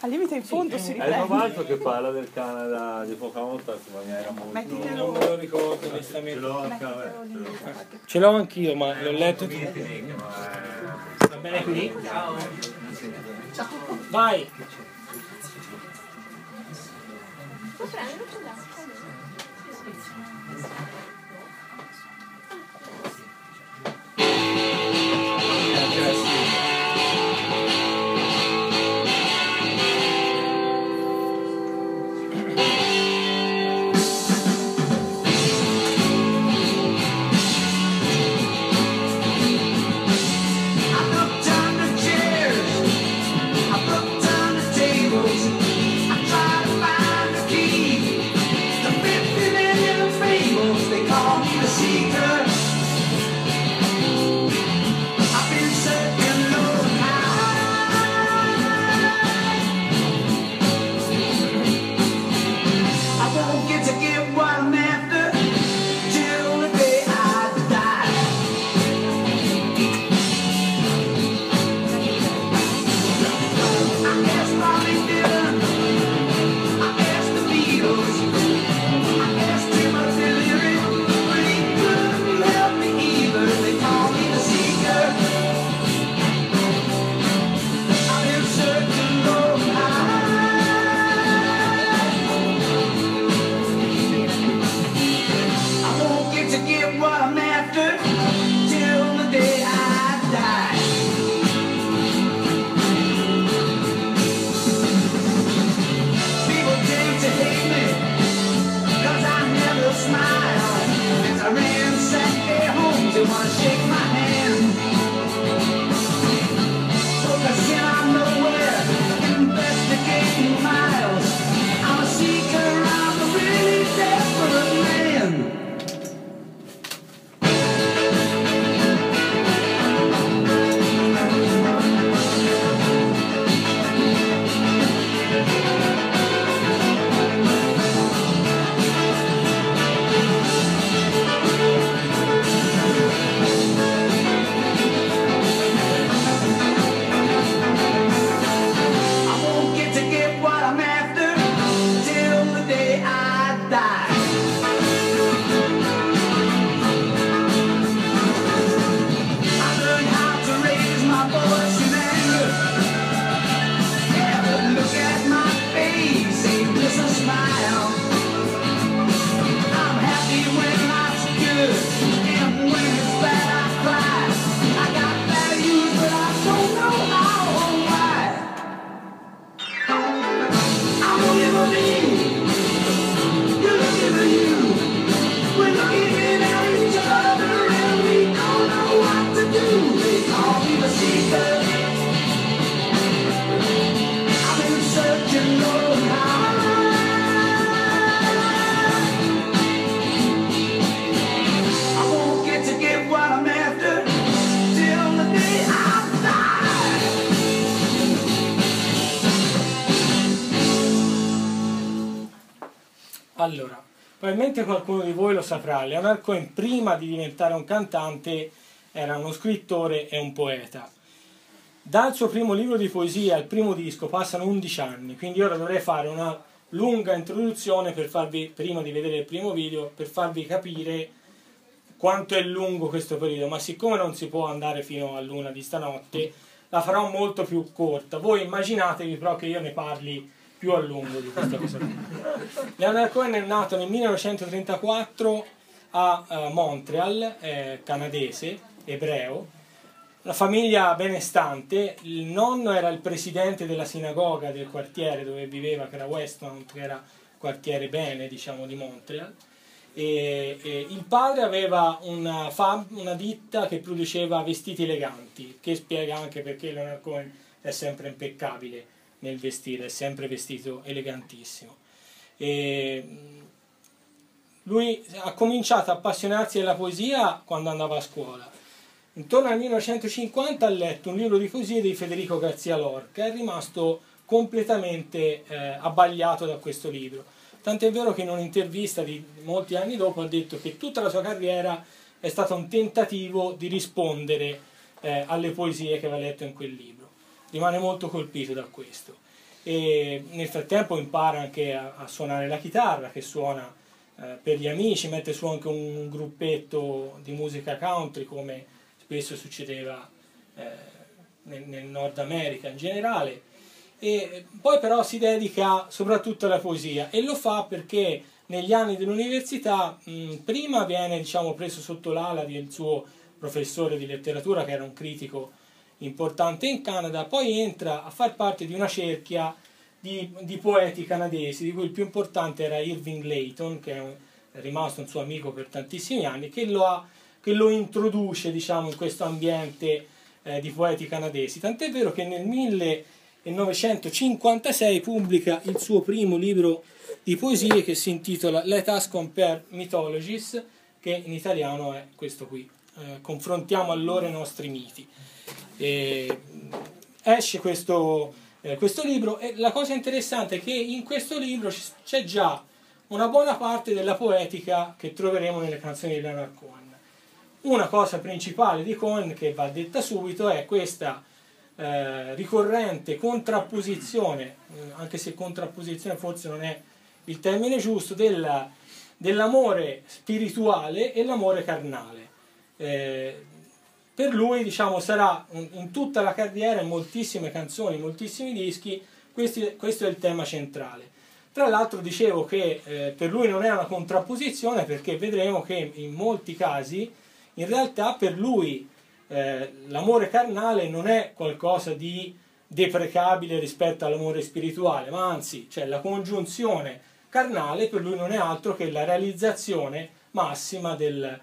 Al limite in fondo si È il riprende. Novalto che parla del Canada di Pocahontas in maniera molto... Mettitelo- Non me lo ricordo Ce onestamente. Ce l'ho anch'io, ma l'ho letto tutto. Ma Va bene qui? Vai! I probabilmente qualcuno di voi lo saprà, Leonard Cohen prima di diventare un cantante era uno scrittore e un poeta. Dal suo primo libro di poesia al primo disco passano 11 anni, quindi ora dovrei fare una lunga introduzione per farvi, prima di vedere il primo video, per farvi capire quanto è lungo questo periodo, ma siccome non si può andare fino a luna di stanotte, la farò molto più corta. Voi immaginatevi però che io ne parli più a lungo di questa cosa. Leonard Cohen è nato nel 1934 a eh, Montreal, eh, canadese, ebreo, una famiglia benestante, il nonno era il presidente della sinagoga del quartiere dove viveva, che era Westmount, che era quartiere bene, diciamo, di Montreal. E, e il padre aveva una, fab- una ditta che produceva vestiti eleganti, che spiega anche perché Leonard Cohen è sempre impeccabile nel vestire, è sempre vestito elegantissimo. E, mh, lui ha cominciato a appassionarsi della poesia quando andava a scuola. Intorno al 1950 ha letto un libro di poesie di Federico Garzia Lorca è rimasto completamente eh, abbagliato da questo libro. Tant'è vero che in un'intervista di molti anni dopo ha detto che tutta la sua carriera è stata un tentativo di rispondere eh, alle poesie che aveva letto in quel libro. Rimane molto colpito da questo. e nel frattempo impara anche a, a suonare la chitarra che suona eh, per gli amici, mette su anche un gruppetto di musica country come spesso succedeva eh, nel, nel Nord America in generale e poi però si dedica soprattutto alla poesia e lo fa perché negli anni dell'università mh, prima viene diciamo, preso sotto l'ala del suo professore di letteratura che era un critico importante in Canada, poi entra a far parte di una cerchia di, di poeti canadesi, di cui il più importante era Irving Layton, che è, rimasto un suo amico per tantissimi anni, che lo, ha, che lo introduce diciamo, in questo ambiente eh, di poeti canadesi. Tant'è vero che nel 1956 pubblica il suo primo libro di poesie che si intitola Let Us Compare Mythologies, che in italiano è questo qui. Eh, confrontiamo allora i nostri miti. E esce questo, eh, questo libro e la cosa interessante è che in questo libro c'è già una buona parte della poetica che troveremo nelle canzoni di Leonard Cohen. Una cosa principale di Cohen che va detta subito è questa eh, ricorrente contrapposizione, eh, anche se contrapposizione forse non è il termine giusto, della, dell'amore spirituale e l'amore carnale. Eh, per lui diciamo, sarà in tutta la carriera, in moltissime canzoni, in moltissimi dischi, questi, questo è il tema centrale. Tra l'altro dicevo che eh, per lui non è una contrapposizione perché vedremo che in molti casi in realtà per lui eh, l'amore carnale non è qualcosa di deprecabile rispetto all'amore spirituale, ma anzi, cioè la congiunzione carnale per lui non è altro che la realizzazione massima del,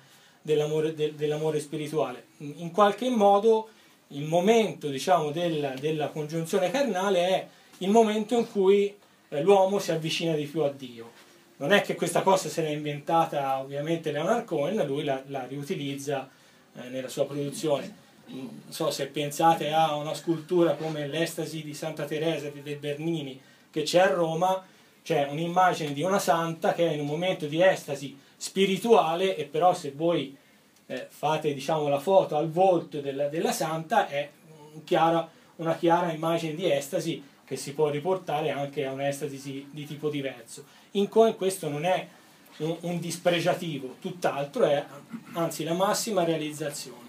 dell'amore, del, dell'amore spirituale. In qualche modo il momento diciamo, della, della congiunzione carnale è il momento in cui eh, l'uomo si avvicina di più a Dio. Non è che questa cosa se l'è inventata ovviamente Leonard Cohen, lui la, la riutilizza eh, nella sua produzione. Non so se pensate a una scultura come l'Estasi di Santa Teresa di De Bernini che c'è a Roma, c'è un'immagine di una santa che è in un momento di estasi spirituale e però se voi eh, fate diciamo, la foto al volto della, della santa è un chiara, una chiara immagine di estasi che si può riportare anche a un'estasi di tipo diverso. In Cohen questo non è un, un dispregiativo, tutt'altro è anzi la massima realizzazione.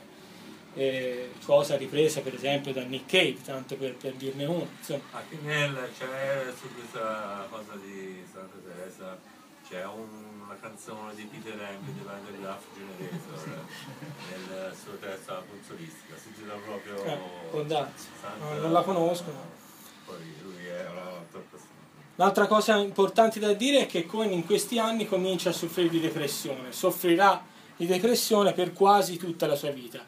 Eh, cosa ripresa per esempio da Nick Cave, tanto per, per dirne uno. Insomma. Anche nel, c'è su questa cosa di Santa Teresa c'è un, una canzone di Peter Hamby di Vandergraaf Generator nel suo testo alla consolistica, si tira proprio Eh, può darsi. No, non la conosco. no. Poi lui è L'altra cosa importante da dire è che Cohen in questi anni comincia a soffrire di depressione, soffrirà di depressione per quasi tutta la sua vita.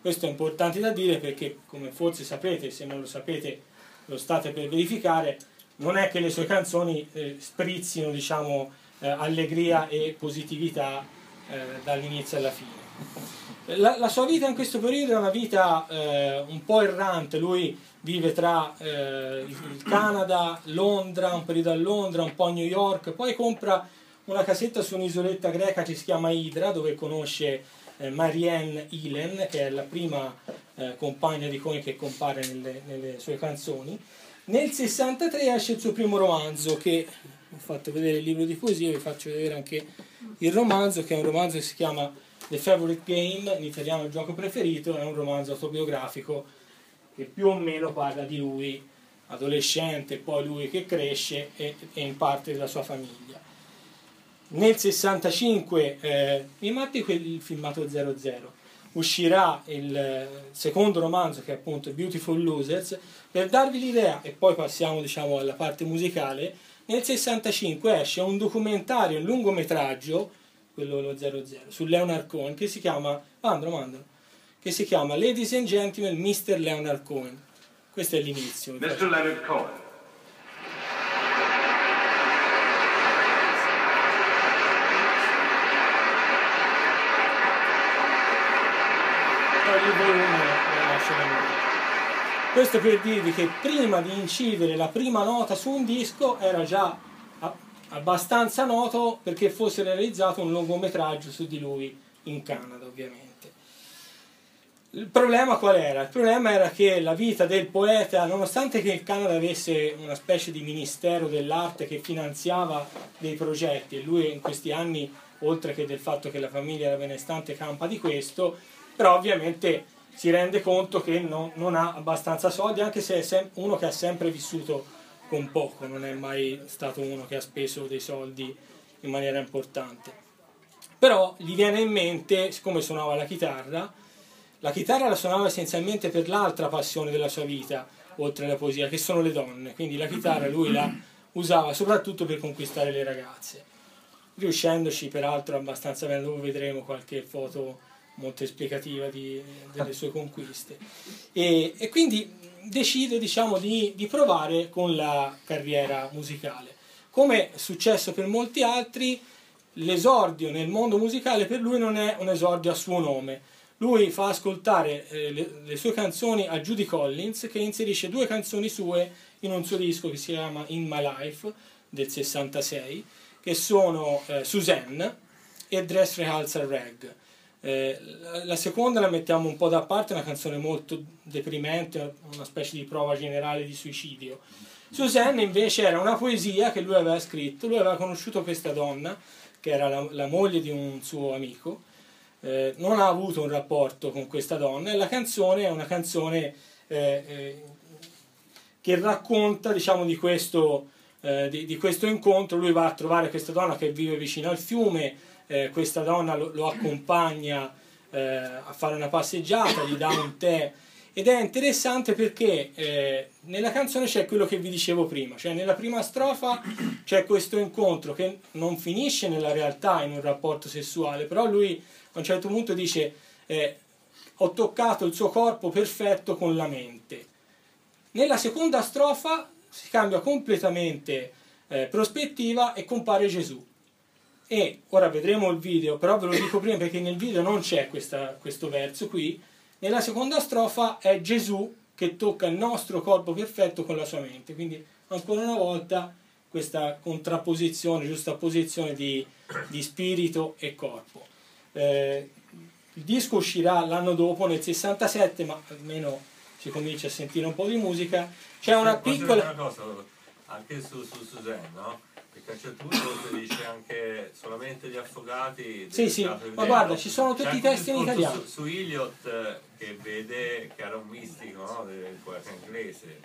Questo è importante da dire perché, come forse sapete, se non lo sapete lo state per verificare, non è che le sue canzoni eh, sprizzino diciamo, eh, allegria e positività eh, dall'inizio alla fine. La, la sua vita in questo periodo è una vita eh, un po' errante, lui vive tra eh, il Canada, Londra, un periodo a Londra, un po' a New York, poi compra una casetta su un'isoletta greca che si chiama Hydra, dove conosce eh, Marianne Elen, che è la prima eh, compagna di Cohen che compare nelle, nelle sue canzoni. Nel 63 esce il suo primo romanzo, che ho fatto vedere il libro di poesie, vi faccio vedere anche il romanzo, che è un romanzo che si chiama The Favorite Game, in italiano il gioco preferito, è un romanzo autobiografico che più o meno parla di lui, adolescente, poi lui che cresce e, e in parte della sua famiglia. Nel 65, eh, matti quel filmato 00, uscirà il eh, secondo romanzo che è appunto Beautiful Losers, per darvi l'idea, e poi passiamo diciamo alla parte musicale, nel 65 esce un documentario, un lungometraggio, quello lo 00, su Leonard Cohen, che si chiama, mandalo, mandalo, che si chiama Ladies and Gentlemen, Mr. Leonard Cohen. Questo è l'inizio. Mr. Leonard Cohen. Volume lo lascio da noi. Questo per dirvi che prima di incidere la prima nota su un disco era già abbastanza noto perché fosse realizzato un lungometraggio su di lui in Canada ovviamente. Il problema qual era? Il problema era che la vita del poeta, nonostante che il Canada avesse una specie di ministero dell'arte che finanziava dei progetti, e lui in questi anni, oltre che del fatto che la famiglia era benestante, campa di questo, però ovviamente si rende conto che non, non ha abbastanza soldi, anche se è sem- uno che ha sempre vissuto con poco, non è mai stato uno che ha speso dei soldi in maniera importante. Però gli viene in mente, siccome suonava la chitarra, la chitarra la suonava essenzialmente per l'altra passione della sua vita, oltre alla poesia, che sono le donne. Quindi la chitarra lui la usava soprattutto per conquistare le ragazze, riuscendoci peraltro abbastanza bene. Dopo vedremo qualche foto molto esplicativa di- delle sue conquiste. E, e quindi decide diciamo, di, di provare con la carriera musicale. Come è successo per molti altri, l'esordio nel mondo musicale per lui non è un esordio a suo nome. Lui fa ascoltare eh, le, le sue canzoni a Judy Collins, che inserisce due canzoni sue in un suo disco che si chiama In My Life del 66, che sono eh, Suzanne e Dress Rehearsal Rag. Eh, la- seconda la mettiamo un po' da parte, è una canzone molto deprimente, una specie di prova generale di suicidio. Suzanne invece era una poesia che lui aveva scritto, lui aveva conosciuto questa donna, che era la, la moglie di un suo amico, eh, non ha avuto un rapporto con questa donna e la canzone è una canzone eh, eh, che racconta diciamo di questo, eh, di, di questo incontro lui va a trovare questa donna che vive vicino al fiume eh, questa donna lo, lo accompagna eh, a fare una passeggiata gli dà un tè ed è interessante perché eh, nella canzone c'è quello che vi dicevo prima, cioè nella prima strofa c'è questo incontro che non finisce nella realtà in un rapporto sessuale, però lui a un certo punto dice eh, ho toccato il suo corpo perfetto con la mente. Nella seconda strofa si cambia completamente eh, prospettiva e compare Gesù. E ora vedremo il video, però ve lo dico prima perché nel video non c'è questa- questo verso qui. Nella seconda strofa è Gesù che tocca il nostro corpo perfetto con la sua mente. Quindi ancora una volta questa contrapposizione, giustapposizione di, di spirito e corpo. Eh, il disco uscirà l'anno dopo, nel 67, ma almeno si comincia a sentire un po' di musica. C'è una piccola... una cosa, anche su, su Suzanne, no? Perché a un certo punto dice anche solamente gli affogati. Sì, sì, ma vedendo. guarda, ci sono tutti i un testi in italiano. Su, su Eliot eh, che vede, che era un mistico, no? Del poeta inglese,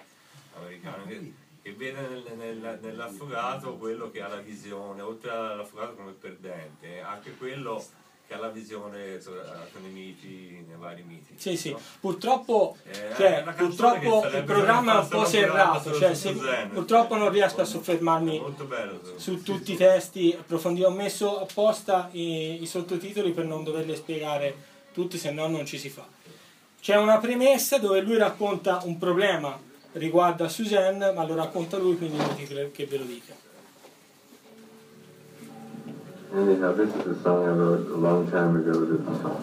americano, che, che vede nel- nel- nell'affogato quello che ha la visione, oltre all'affogato come perdente, anche quello che ha la visione con i miti, nei vari miti. Sì, sì, no? purtroppo, Eh, cioè, purtroppo il programma è un po' serrato, cioè, se- purtroppo non riesco a soffermarmi bello su tutti i testi approfonditi. Ho messo apposta i, i sottotitoli per non doverli spiegare tutti, se no non ci si fa. C'è una premessa dove lui racconta un problema riguardo a Suzanne, ma lo racconta lui, quindi che, che ve lo dica. Anyhow, this is a song I wrote a long time ago.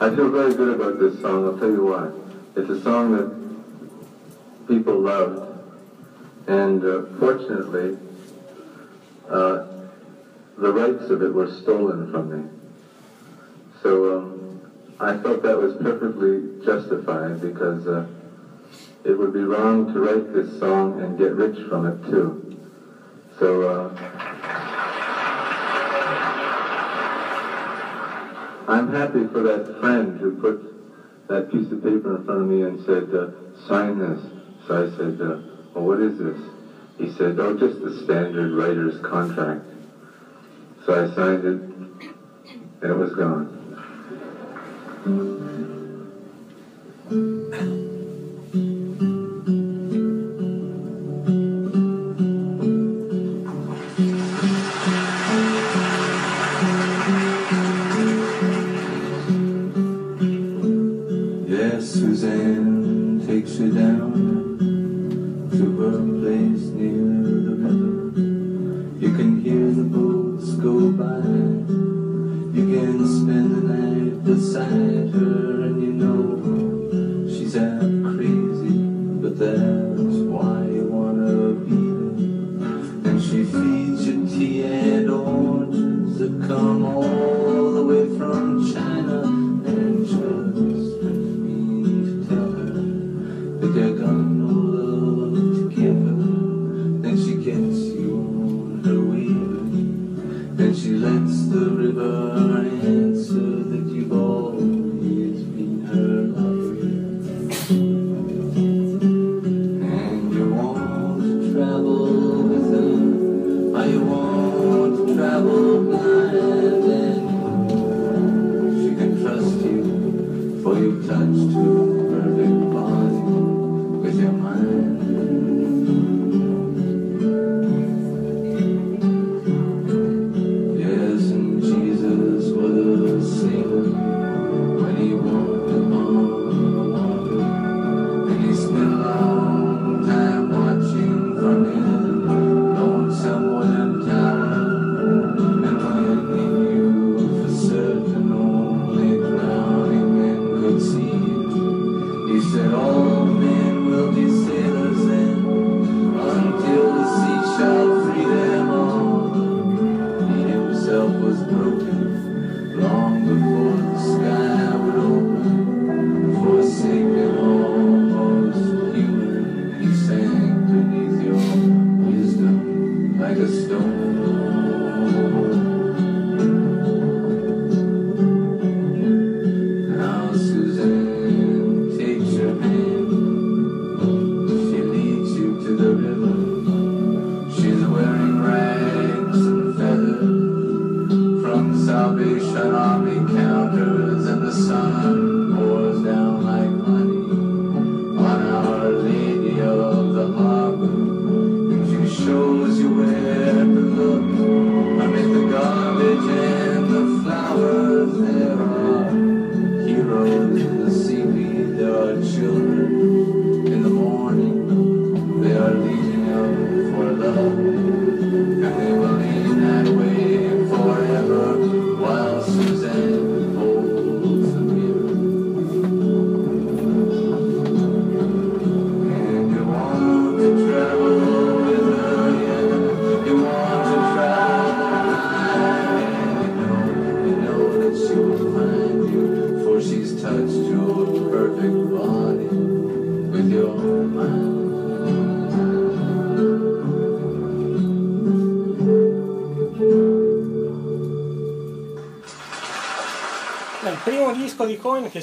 I feel very good about this song. I'll tell you why. It's a song that people loved, and uh, fortunately, uh, the rights of it were stolen from me. So um, I felt that was perfectly justified because uh, it would be wrong to write this song and get rich from it too. So uh, I'm happy for that friend who put that piece of paper in front of me and said, uh, sign this. So I said, uh, well, what is this? He said, oh, just the standard writer's contract. So I signed it, and it was gone. Yes,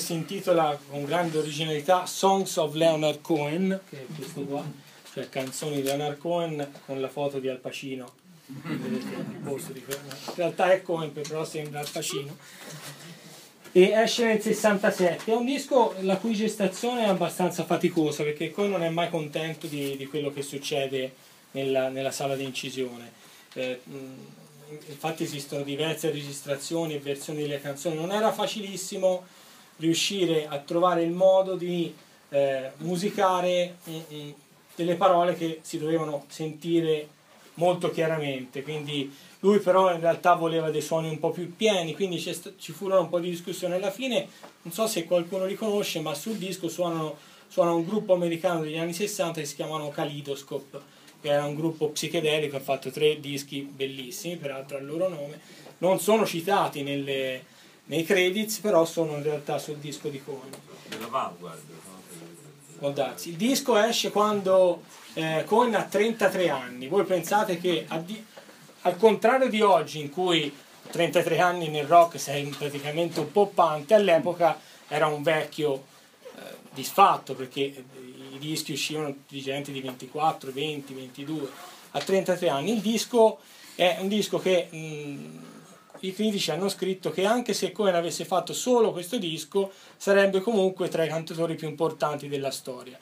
si intitola con grande originalità Songs of Leonard Cohen, che è questo qua, cioè canzoni di Leonard Cohen con la foto di Al Pacino. In realtà è Cohen, però sembra Al Pacino. E esce nel 67. È un disco la cui gestazione è abbastanza faticosa perché Cohen non è mai contento di, di quello che succede nella, nella sala di incisione. Eh, infatti esistono diverse registrazioni e versioni delle canzoni, non era facilissimo riuscire a trovare il modo di eh, musicare mm, delle parole che si dovevano sentire molto chiaramente, quindi lui però in realtà voleva dei suoni un po' più pieni, quindi ci furono un po' di discussione alla fine, non so se qualcuno li conosce, ma sul disco suonano, suona un gruppo americano degli anni 60 che si chiamano Kaleidoscope che era un gruppo psichedelico, ha fatto tre dischi bellissimi, peraltro al loro nome, non sono citati nelle, nei credits, però sono in realtà sul disco di Cohen. Della Vanguard. Può darsi. Il disco esce quando eh, Cohen ha 33 anni, voi pensate che di, al contrario di oggi in cui 33 anni nel rock sei praticamente un poppante, all'epoca era un vecchio eh, disfatto perché i dischi uscivano di gente di 24, 20, 22 a 33 anni. Il disco è un disco che mh, i critici hanno scritto che anche se Cohen avesse fatto solo questo disco sarebbe comunque tra i cantatori più importanti della storia.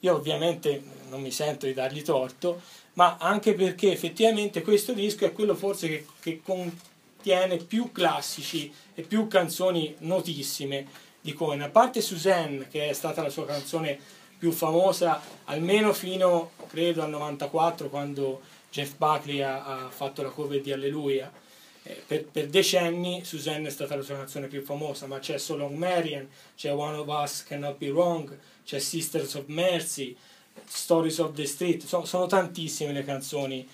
Io ovviamente non mi sento di dargli torto, ma anche perché effettivamente questo disco è quello forse che, che contiene più classici e più canzoni notissime di Cohen. A parte Suzanne, che è stata la sua canzone più famosa almeno fino credo al 94 quando Jeff Buckley ha, ha fatto la cover di Alleluia. Eh, per, per, decenni Suzanne è stata la sua canzone più famosa, ma c'è So Long Marian, c'è One of Us Cannot Be Wrong, c'è Sisters of Mercy, Stories of the Street, sono, sono tantissime le canzoni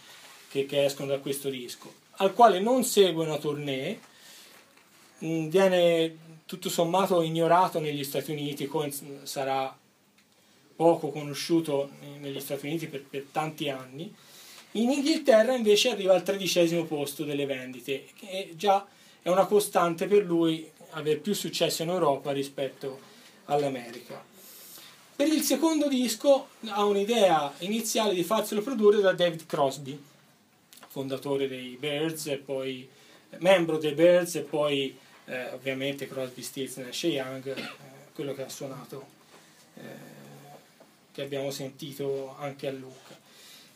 che, che, escono da questo disco, al quale non segue una tournée, mm, viene tutto sommato ignorato negli Stati Uniti, sarà poco conosciuto negli Stati Uniti per, per tanti anni. In Inghilterra invece arriva al tredicesimo posto delle vendite, che già è una costante per lui avere più successo in Europa rispetto all'America. Per il secondo disco ha un'idea iniziale di farselo produrre da David Crosby, fondatore dei Birds poi membro dei Birds e poi eh, ovviamente Crosby, Stills, Nash Young, eh, quello che ha suonato eh, che abbiamo sentito anche a Lucca.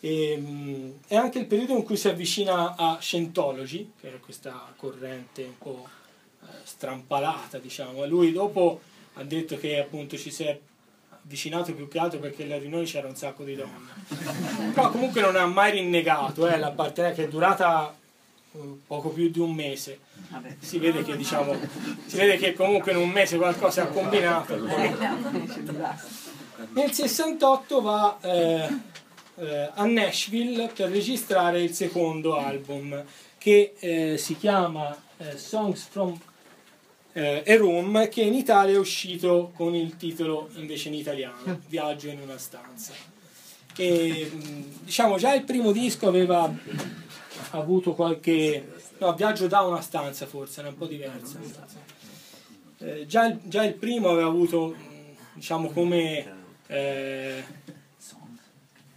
E, um, è anche il periodo in cui si avvicina a Scientology, che è questa corrente un po' eh, strampalata, diciamo. Lui dopo ha detto che appunto ci si è avvicinato più che altro perché là di noi c'era un sacco di donne. Però comunque non ha mai rinnegato eh, l'appartenenza che è durata uh, poco più di un mese. Si vede che diciamo, si vede che comunque in un mese qualcosa ha combinato. Nel 68 va eh, eh, a Nashville per registrare il secondo album che eh, si chiama eh, Songs from eh, a Room che in Italia è uscito con il titolo invece in italiano Viaggio in una stanza. E, diciamo già il primo disco aveva avuto qualche no, Viaggio da una stanza forse era un po' diversa eh, già, già il primo aveva avuto diciamo come eh,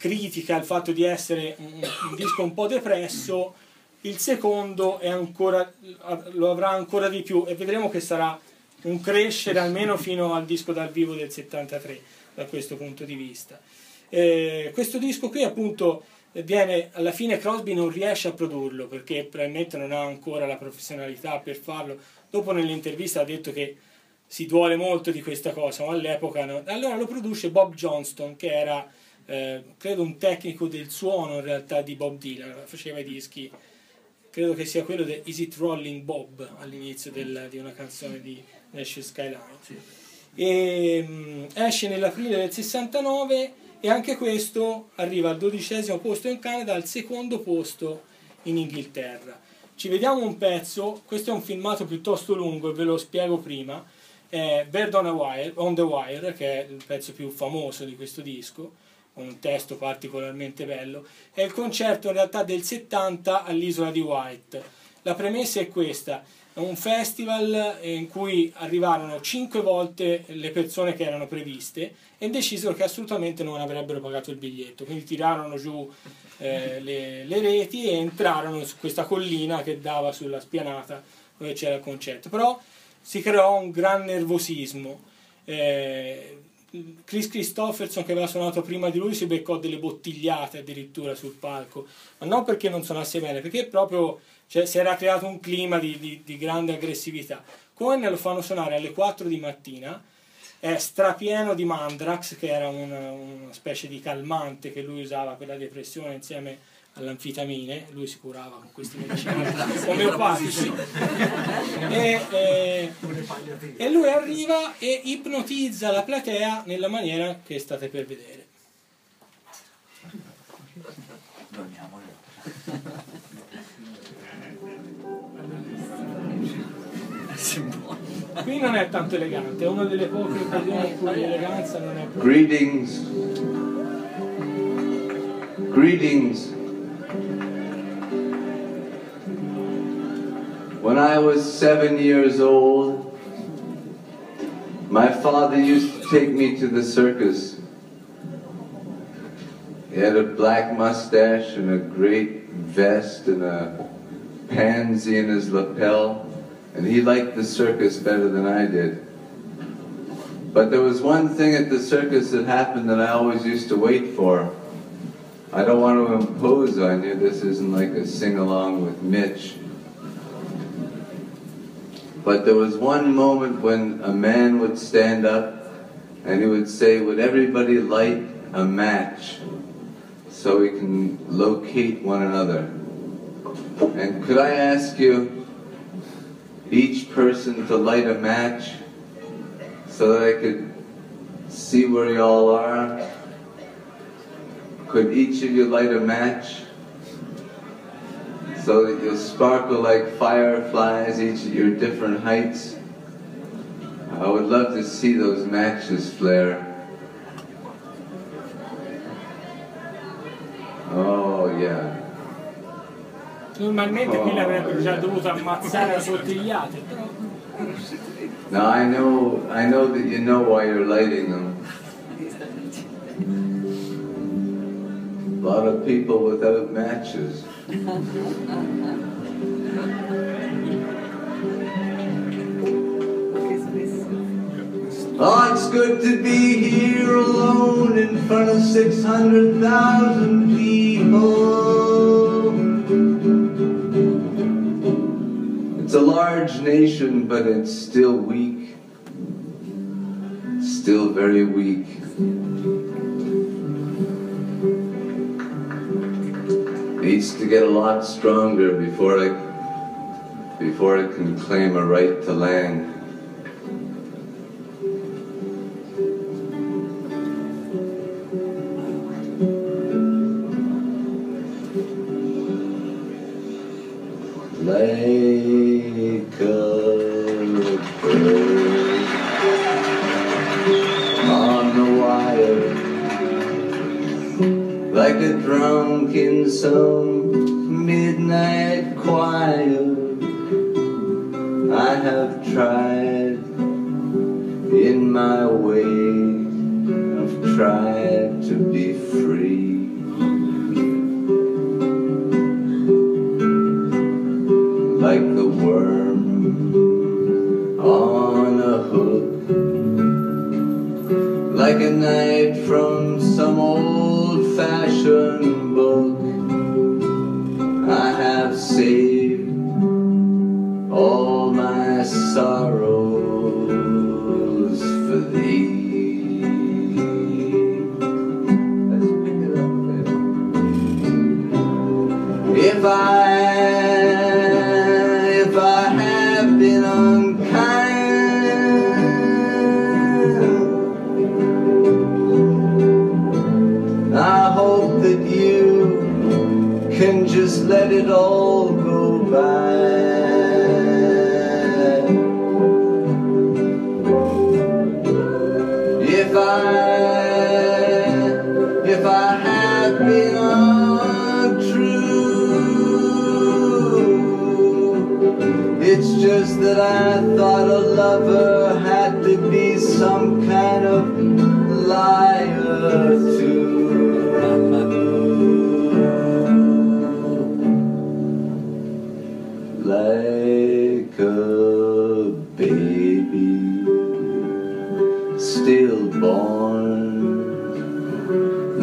critica il fatto di essere un, disco un po' depresso, il secondo ancora, lo avrà ancora di più e vedremo che sarà un crescere almeno fino al disco dal vivo del 73 da questo punto di vista. Eh, questo disco qui appunto viene alla fine Crosby non riesce a produrlo perché probabilmente non ha ancora la professionalità per farlo. Dopo nell'intervista ha detto che si duole molto di questa cosa, ma all'epoca no. Allora lo produce Bob Johnston, che era eh, credo un tecnico del suono in realtà di Bob Dylan, faceva i dischi, credo che sia quello di Is It Rolling Bob all'inizio del, di una canzone di Nash Skyline. Sì. E, um, esce nell'aprile del 69 e anche questo arriva al dodicesimo posto in Canada, al secondo posto in Inghilterra. Ci vediamo un pezzo, questo è un filmato piuttosto lungo e ve lo spiego prima è Bird on, Wire, on the Wire, che è il pezzo più famoso di questo disco, un testo particolarmente bello, è il concerto in realtà del 70 all'isola di White. La premessa è questa, è un festival in cui arrivarono cinque volte le persone che erano previste e decisero che assolutamente non avrebbero pagato il biglietto, quindi tirarono giù eh, le, le reti e entrarono su questa collina che dava sulla spianata dove c'era il concerto. Però si creò un gran nervosismo. Eh, Chris Christofferson che aveva suonato prima di lui si beccò delle bottigliate addirittura sul palco, ma non perché non suonasse bene, perché proprio cioè, si era creato un clima di, di, di grande aggressività. Cohen lo fanno suonare alle 4 di mattina, è strapieno di Mandrax, che era una, una specie di calmante che lui usava per la depressione insieme all'anfitamine, lui si curava con questi medicinali omeopatici e, e, e lui arriva e ipnotizza la platea nella maniera che state per vedere. Qui non è tanto elegante, è una delle poche occasioni in cui l'eleganza non è. Greetings. Greetings. When I was seven years old, my father used to take me to the circus. He had a black mustache and a great vest and a pansy in his lapel, and he liked the circus better than I did. But there was one thing at the circus that happened that I always used to wait for. I don't want to impose on you, this isn't like a sing along with Mitch. But there was one moment when a man would stand up and he would say, Would everybody light a match so we can locate one another? And could I ask you, each person to light a match so that I could see where you all are? Could each of you light a match so that you'll sparkle like fireflies, each at your different heights? I would love to see those matches flare. Oh, yeah. Normalmente qui l'avrebbero già dovuto ammazzare a sottigliate, però Now I know, I know that you know why you're lighting them. A lot of people without matches. Oh, it's good to be here alone in front of 600,000 people. It's a large nation, but it's still weak. Still very weak. Needs to get a lot stronger before it before it can claim a right to land. so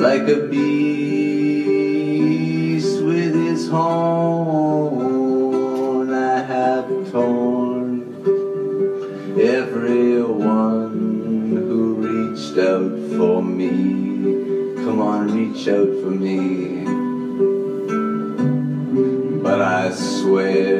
like a beast with its horn I have torn everyone who reached out for me. Come on, reach out for me. But I swear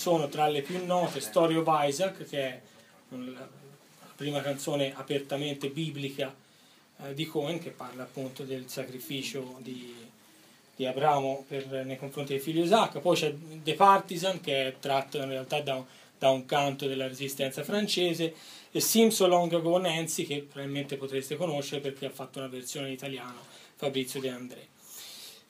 sono tra le più note Story of Isaac, che è la prima canzone apertamente biblica eh, di Cohen, che parla appunto del sacrificio di, di Abramo per- nei confronti del figlio Isacco. Poi c'è The Partisan, che è tratto in realtà da, un- da un canto della resistenza francese, e Simpson Long Ago Nancy, che probabilmente potreste conoscere perché ha fatto una versione in italiano, Fabrizio De André.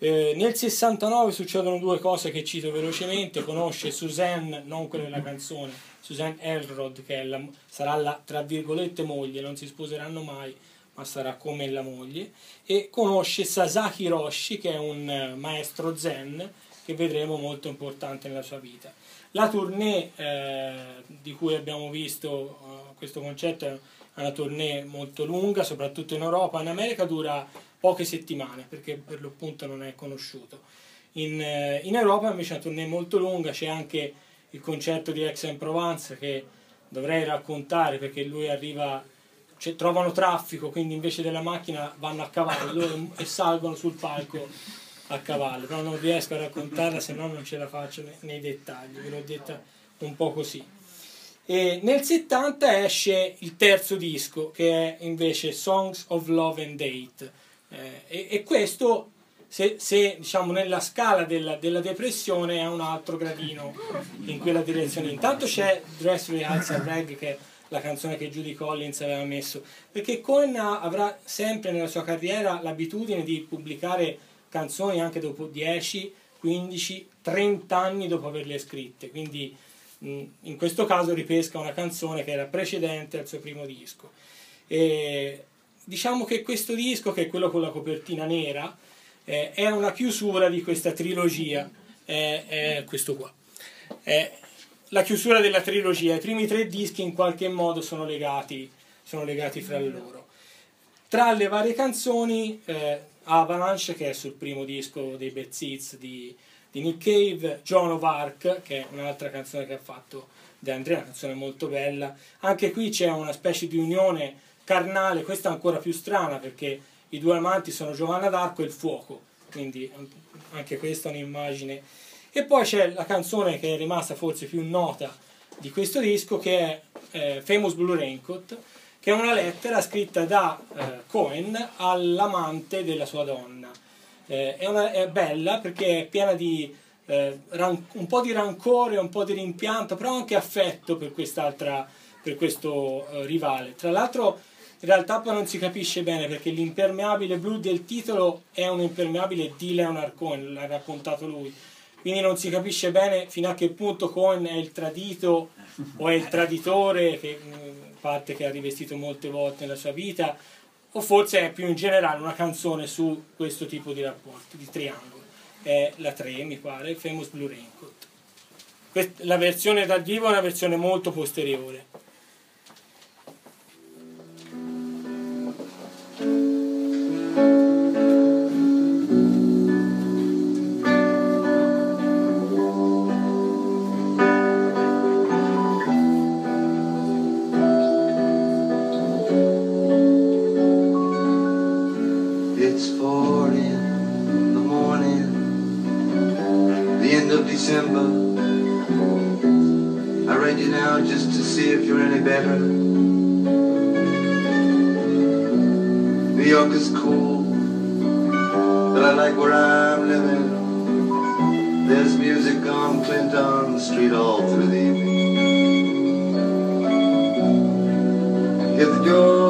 Eh, nel 69 succedono due cose che cito velocemente. Conosce Suzanne, non quella della canzone, Suzanne Elrod, che la- sarà la tra virgolette moglie, non si sposeranno mai, ma sarà come la moglie. E conosce Sasaki Roshi, che è un eh, maestro zen che vedremo molto importante nella sua vita. La tournée eh, di cui abbiamo visto eh, questo concetto è una tournée molto lunga, soprattutto in Europa. In America dura poche settimane perché per l'appunto non è conosciuto. In, eh, in Europa invece è una tournée molto lunga, c'è anche il concerto di Aix-en-Provence che dovrei raccontare perché lui arriva, cioè, trovano traffico, quindi invece della macchina vanno a cavallo e salgono sul palco a cavallo, però non riesco a raccontarla se no non ce la faccio nei, nei dettagli, ve l'ho detta un po' così. E nel 70 esce il terzo disco che è invece Songs of Love and Date Eh, e, e questo se, se, diciamo nella scala della, della depressione è un altro gradino in quella direzione. Intanto c'è Dress Rehearsal Rag che è la canzone che Judy Collins aveva messo, perché Cohen avrà sempre nella sua carriera l'abitudine di pubblicare canzoni anche dopo 10, 15, 30 anni dopo averle scritte, quindi in questo caso ripesca una canzone che era precedente al suo primo disco. E diciamo che questo disco, che è quello con la copertina nera, eh, è una chiusura di questa trilogia, è, è questo qua. La chiusura della trilogia, i primi tre dischi in qualche modo sono legati, sono legati fra loro. Tra le varie canzoni, eh, Avalanche, che è sul primo disco dei Bad Seeds di, di Nick Cave, Joan of Arc, che è un'altra canzone che ha fatto De Andrea, una canzone molto bella. Anche qui c'è una specie di unione carnale, questa è ancora più strana perché i due amanti sono Giovanna d'Arco e il fuoco, quindi anche questa è un'immagine. E poi c'è la canzone che è rimasta forse più nota di questo disco che è eh, Famous Blue Raincoat, che è una lettera scritta da eh, Cohen all'amante della sua donna. Eh, è, una, è, bella perché è piena di eh, ran- un po' di rancore, un po' di rimpianto, però anche affetto per quest'altra, per questo eh, rivale. Tra l'altro in realtà poi non si capisce bene perché l'impermeabile blu del titolo è un impermeabile di Leonard Cohen, l'ha raccontato lui. Quindi non si capisce bene fino a che punto Cohen è il tradito o è il traditore, che, parte che ha rivestito molte volte nella sua vita, o forse è più in generale una canzone su questo tipo di rapporti, di triangolo. È la 3, mi pare, Famous Blue Raincoat. La versione dal vivo è una versione molto posteriore. It's four in the morning, the end of December. I write you now just to see if you're any better. New York is cool, I like where I'm living. There's music on Clinton Street all through the evening. If you're building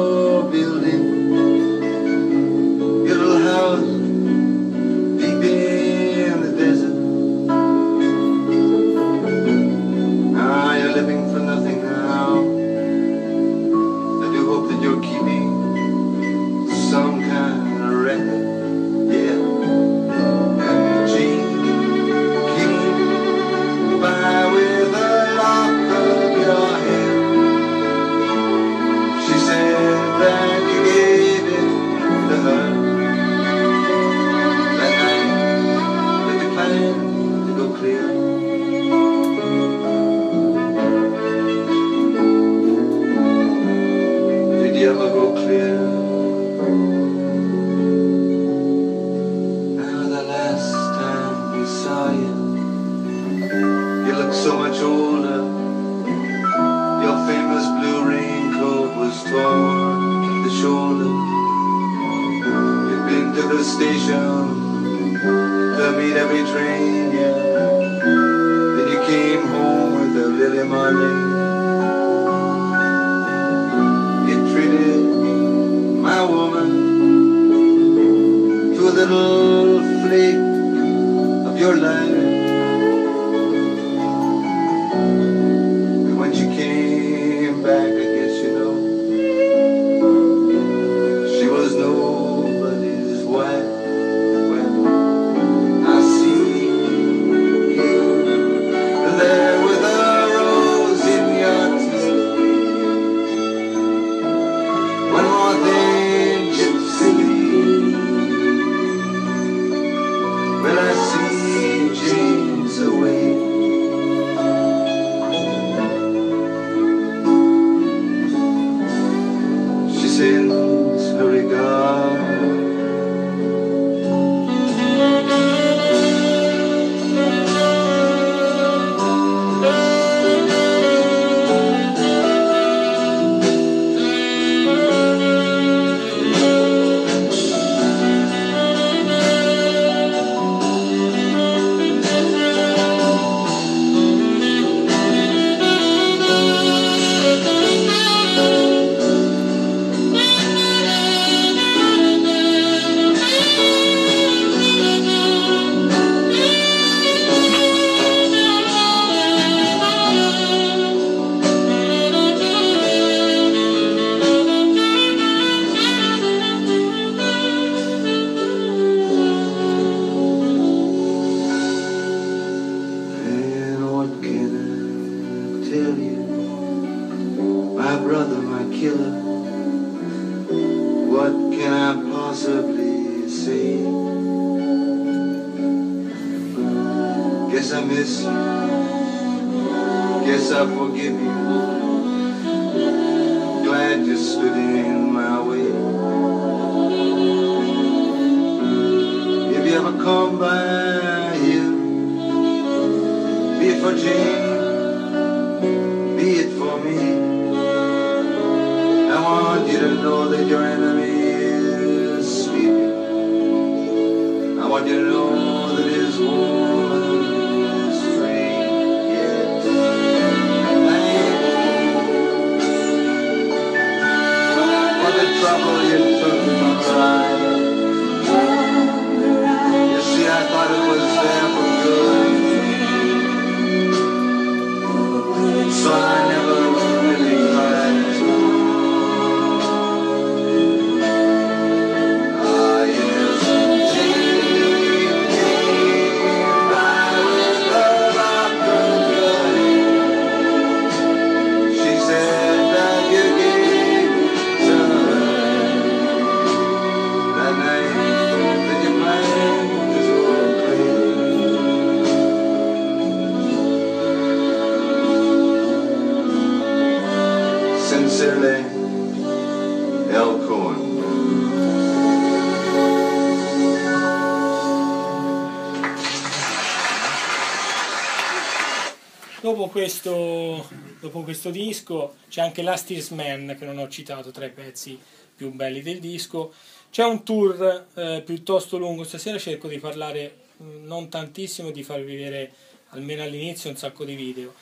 questo, dopo questo disco c'è anche Last Year's Man che non ho citato tra i pezzi più belli del disco. C'è un tour eh, piuttosto lungo, stasera cerco di parlare mh, non tantissimo e di farvi vedere almeno all'inizio un sacco di video.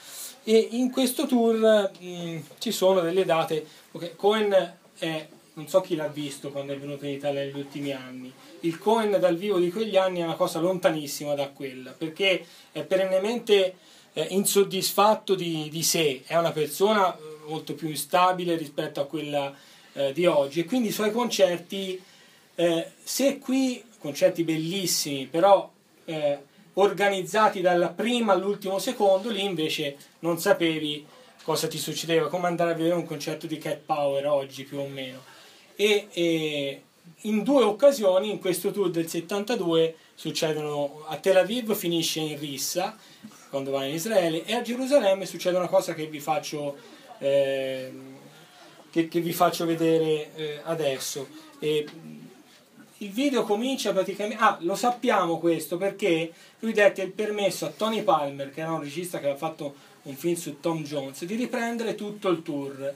E in questo tour mh, ci sono delle date, ok, Cohen è, non so chi l'ha visto quando è venuto in Italia negli ultimi anni, il Cohen dal vivo di quegli anni è una cosa lontanissima da quella, perché è perennemente eh, insoddisfatto di, di sé, è una persona eh, molto più instabile rispetto a quella eh, di oggi e quindi i suoi concerti, eh, se qui concerti bellissimi, però eh, organizzati dalla prima all'ultimo secondo, lì invece non sapevi cosa ti succedeva, come andare a vedere un concerto di Cat Power oggi più o meno. E, e in due occasioni, in questo tour del 72, succedono a Tel Aviv finisce in rissa quando va in Israele e a Gerusalemme succede una cosa che vi faccio, eh, che, che vi faccio vedere eh, adesso. E, il video comincia praticamente. Ah, lo sappiamo questo perché lui dette il permesso a Tony Palmer, che era un regista che aveva fatto un film su Tom Jones, di riprendere tutto il tour.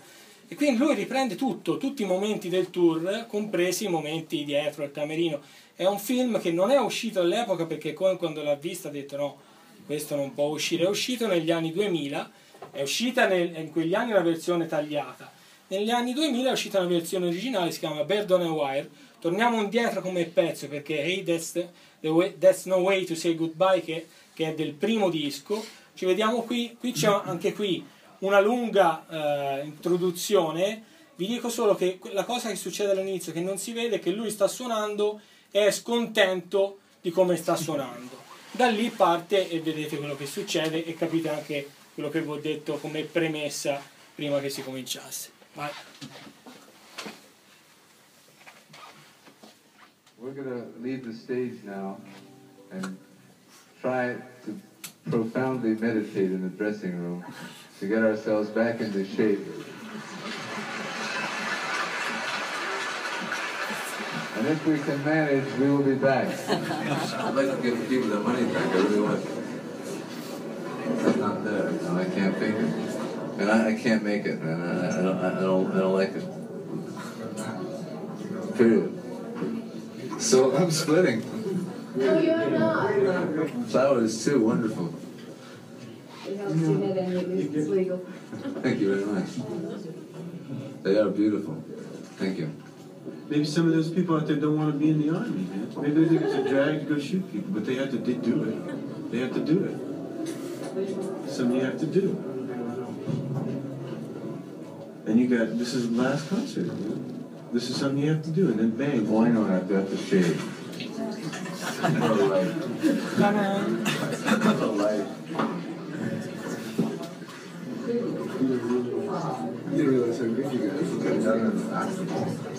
E quindi lui riprende tutto, tutti i momenti del tour, compresi i momenti dietro al camerino. È un film che non è uscito all'epoca perché Cohen quando l'ha visto ha detto no, questo non può uscire. È uscito negli anni 2000, è uscita nel- in quegli anni una versione tagliata. Negli anni 2000 è uscita una versione originale, si chiama Bird on a Wire. Torniamo indietro come pezzo perché Hey, that's, the way- that's No Way to Say Goodbye, che, che è del primo disco. Ci vediamo qui, qui c'è anche qui una lunga eh, introduzione. Vi dico solo che la cosa che succede all'inizio, che non si vede, è che lui sta suonando e è scontento di come sta suonando. Da lì parte e vedete quello che succede e capite anche quello che vi ho detto come premessa prima che si cominciasse. Vai. We're going to leave the stage now and try to profoundly meditate in the dressing room to get ourselves back into shape. And if we can manage, we will be back. I'd like to give the people their money back. I really want. It's not there. No, I can't think it. And I, I can't make it, man. I, I, don't, I, don't, I don't like it. Period. So I'm splitting. No, you're not. Flowers too, wonderful. We haven't seen it and it is legal. Thank you very much. They are beautiful. Thank you. Maybe some of those people out there don't want to be in the army, man. Maybe they think it's a drag to go shoot people, but they have to they do it. They have to do it. Something you have to do. And you got this is the last concert. Man. This is something you have to do, and then bang. Why not have to have to shave? For a life. For a life. You didn't realize how good you guys look.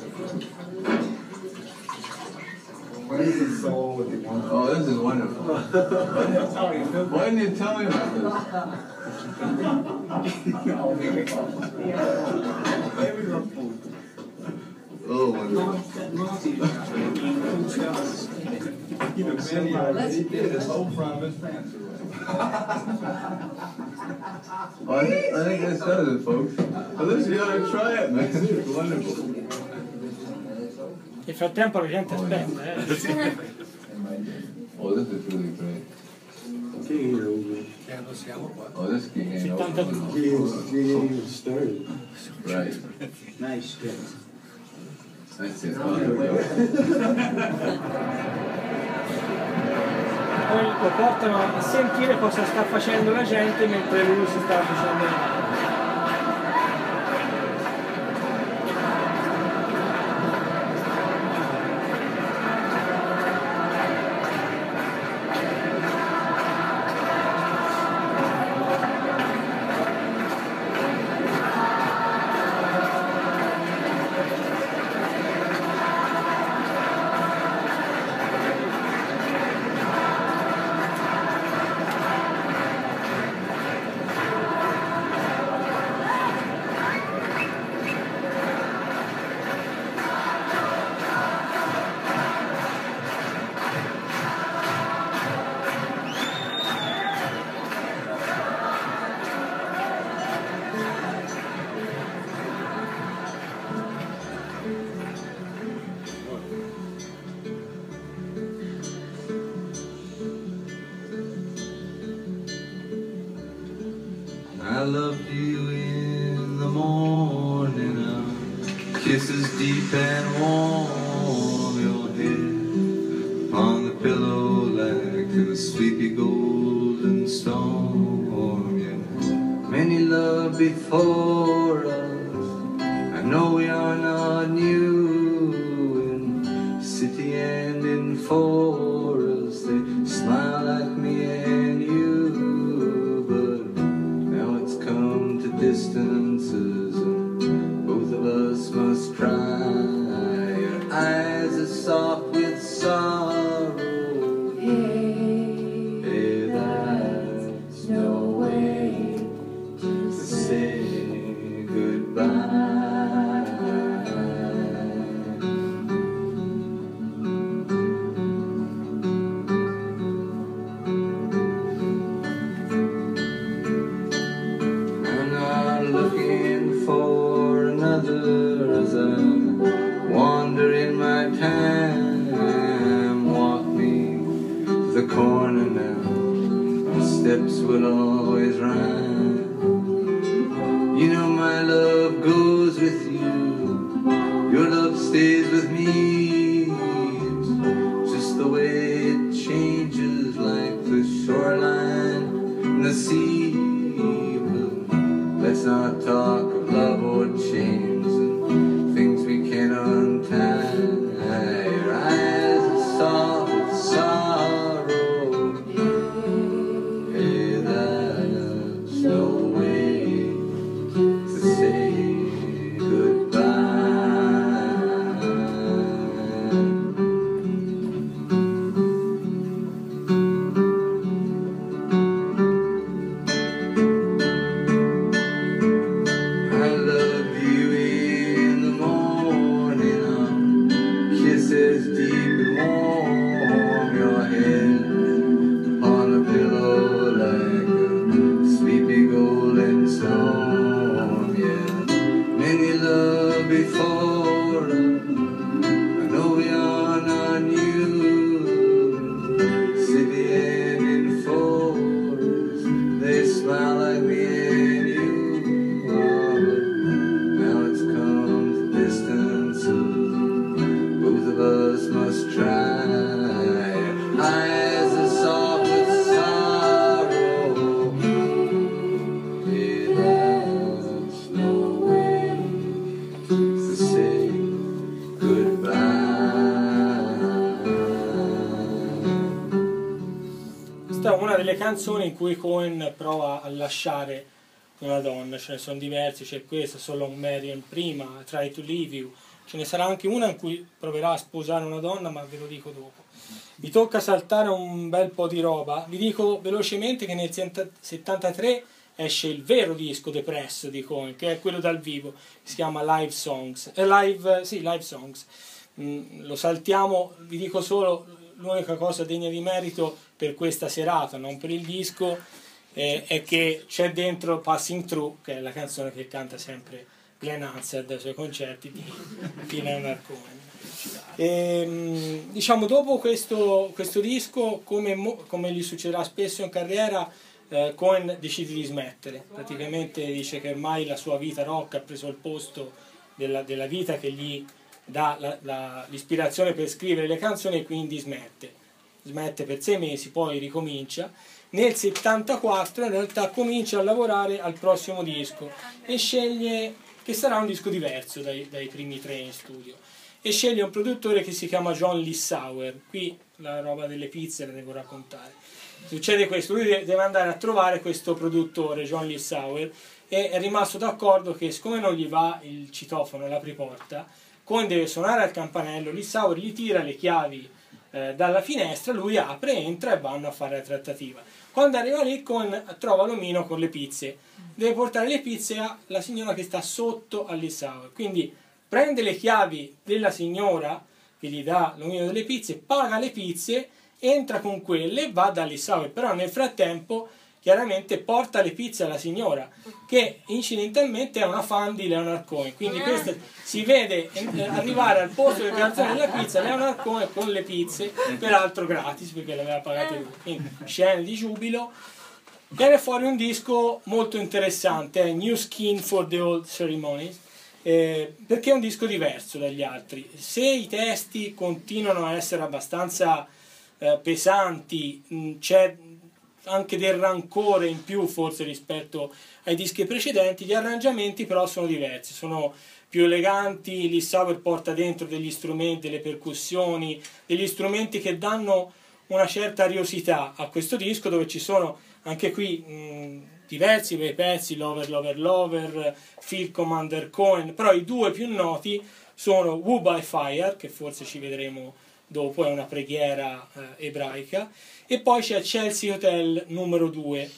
Oh, this is wonderful. Why didn't you tell me about this? oh, wonderful. God. know, Cindy. I, think, I think this does it, folks. You got to try it, man. It's wonderful. Nel frattempo la gente oh, aspetta, eh. sì. Oh, adesso te lo riprendo. Che era Uber? Che anno siamo qua? Oh, adesso che era 72. Right. Nice. That's it. Oh, Poi lo portano a sentire cosa sta facendo la gente mentre lui si sta facendo canzone in cui Cohen prova a lasciare una donna, ce ne sono diversi, c'è questa, So Long Marian prima, Try to Leave You, ce ne sarà anche una in cui proverà a sposare una donna, ma ve lo dico dopo. Vi tocca saltare un bel po' di roba, vi dico velocemente che nel 73 esce il vero disco depresso di Cohen, che è quello dal vivo, si chiama Live Songs, eh, live, sì, live songs. Mm, lo saltiamo, vi dico solo l'unica cosa degna di merito per questa serata, non per il disco, eh, è che c'è dentro Passing Through, che è la canzone che canta sempre Glenn Hansard ai suoi concerti di, di Leonard Cohen. E, diciamo, dopo questo, questo disco, come, come, gli succederà spesso in carriera, eh, Cohen decide di smettere. Praticamente dice che ormai la sua vita rock ha preso il posto della, della vita che gli dà la, la, l'ispirazione per scrivere le canzoni e quindi smette. Smette per sei mesi, poi ricomincia. Nel 74 in realtà comincia a lavorare al prossimo disco e sceglie che sarà un disco diverso dai, dai primi tre in studio e sceglie un produttore che si chiama John Lissauer. Qui la roba delle pizze la devo raccontare. Succede questo, lui deve andare a trovare questo produttore, John Lissauer, e è rimasto d'accordo che siccome non gli va il citofono, l'apriporta, Cohen deve suonare al campanello, Lissauer gli tira le chiavi eh, dalla finestra, lui apre, entra e vanno a fare la trattativa. Quando arriva lì Cohen trova l'omino con le pizze, deve portare le pizze alla signora che sta sotto a Lissauer, quindi prende le chiavi della signora che gli dà l'omino delle pizze, paga le pizze, entra con quelle e va da Lissauer, però nel frattempo chiaramente porta le pizze alla signora che incidentalmente è una fan di Leonard Cohen. Quindi questo si vede eh, arrivare al posto del piazzale della pizza Leonard Cohen con le pizze peraltro gratis perché le aveva pagate lui. Quindi scene di giubilo. Viene fuori un disco molto interessante New Skin for the Old Ceremonies eh, perché è un disco diverso dagli altri. Se i testi continuano a essere abbastanza eh, pesanti mh, c'è anche del rancore in più forse rispetto ai dischi precedenti, gli arrangiamenti però sono diversi, sono più eleganti, Lissauer porta dentro degli strumenti, delle percussioni, degli strumenti che danno una certa ariosità a questo disco dove ci sono anche qui mh, diversi bei pezzi, Lover, Lover, Lover, Phil Commander Cohen, però i due più noti sono Woo by Fire, che forse ci vedremo dopo, è una preghiera eh, ebraica, e poi c'è Chelsea Hotel numero 2,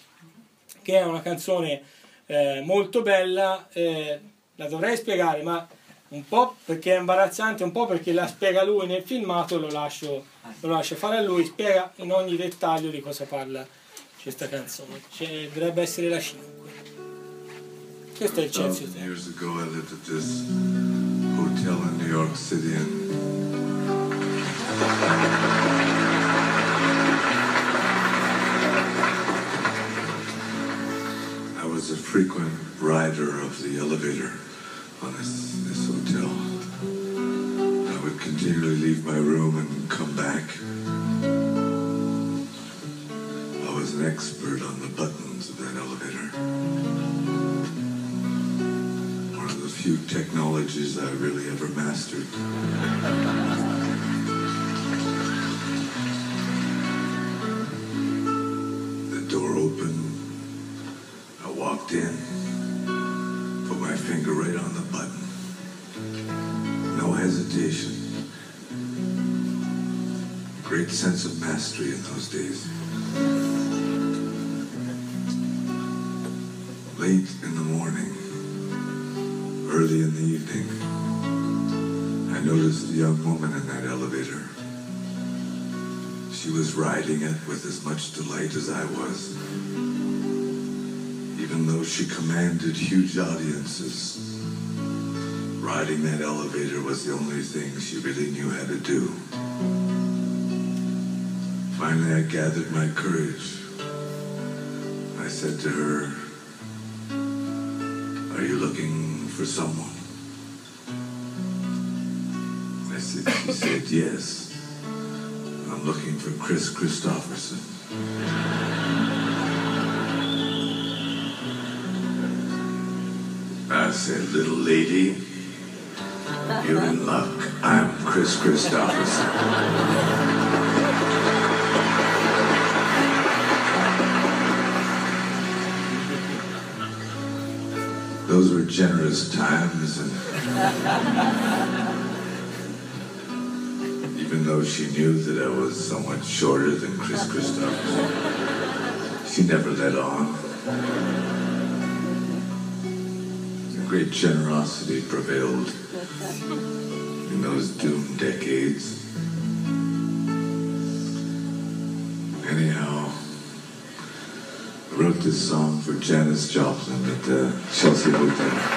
che è una canzone eh, molto bella, eh, la dovrei spiegare, ma un po' perché è imbarazzante, un po' perché la spiega lui nel filmato, lo lascio, lo lascio fare a lui, spiega in ogni dettaglio di cosa parla questa canzone. Cioè, dovrebbe essere la 5. Questo è il Chelsea Hotel. Years ago, I lived at this hotel in New York City, and I was a frequent rider of the elevator on this, this hotel. I would continually leave my room and come back. I was an expert on the buttons of that elevator. One of the few technologies I really ever mastered. Walked in, put my finger right on the button. No hesitation. Great sense of mastery in those days. Late in the morning, early in the evening, I noticed a young woman in that elevator. She was riding it with as much delight as I was. Though she commanded huge audiences, riding that elevator was the only thing she really knew how to do. Finally, I gathered my courage. I said to her, Are you looking for someone? I said, she said, Yes. I'm looking for Chris Christopherson. Said, little lady, you're in luck. I'm Chris Christopherson. Those were generous times, and even though she knew that I was somewhat shorter than Chris Christoph, she never let on. Great generosity prevailed in those doomed decades. Anyhow, I wrote this song for Janis Joplin at the Chelsea Hotel.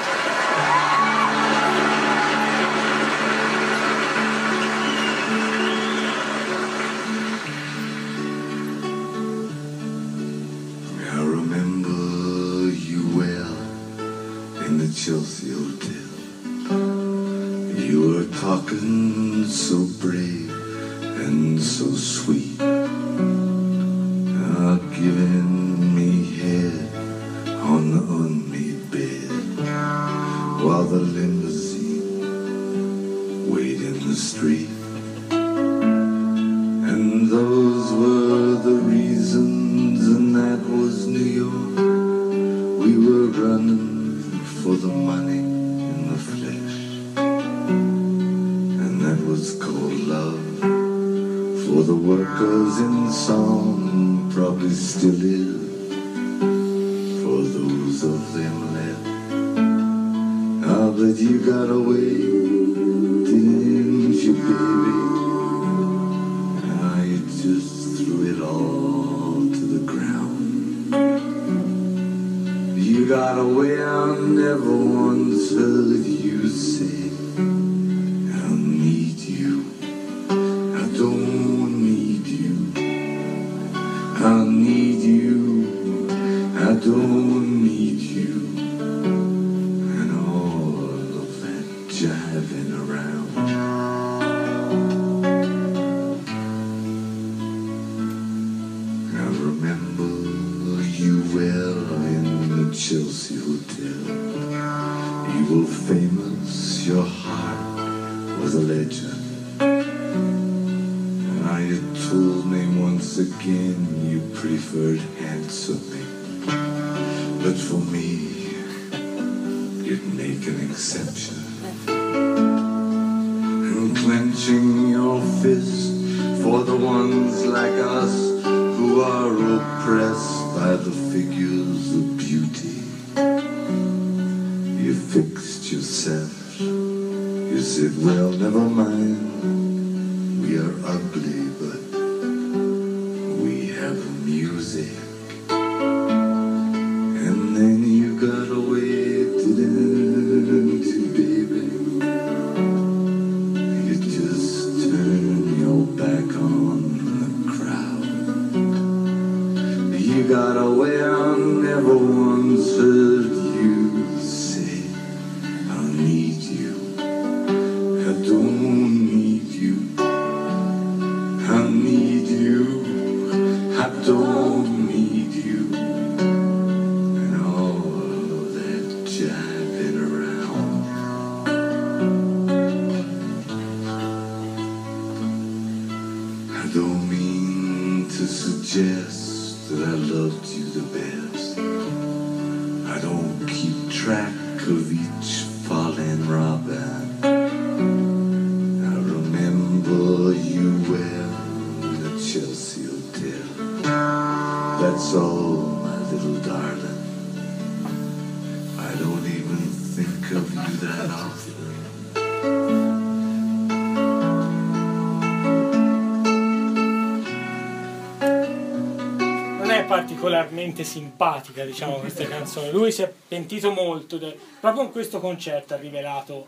Particolarmente simpatica, diciamo, questa canzone. Lui si è pentito molto, de- proprio in questo concerto ha rivelato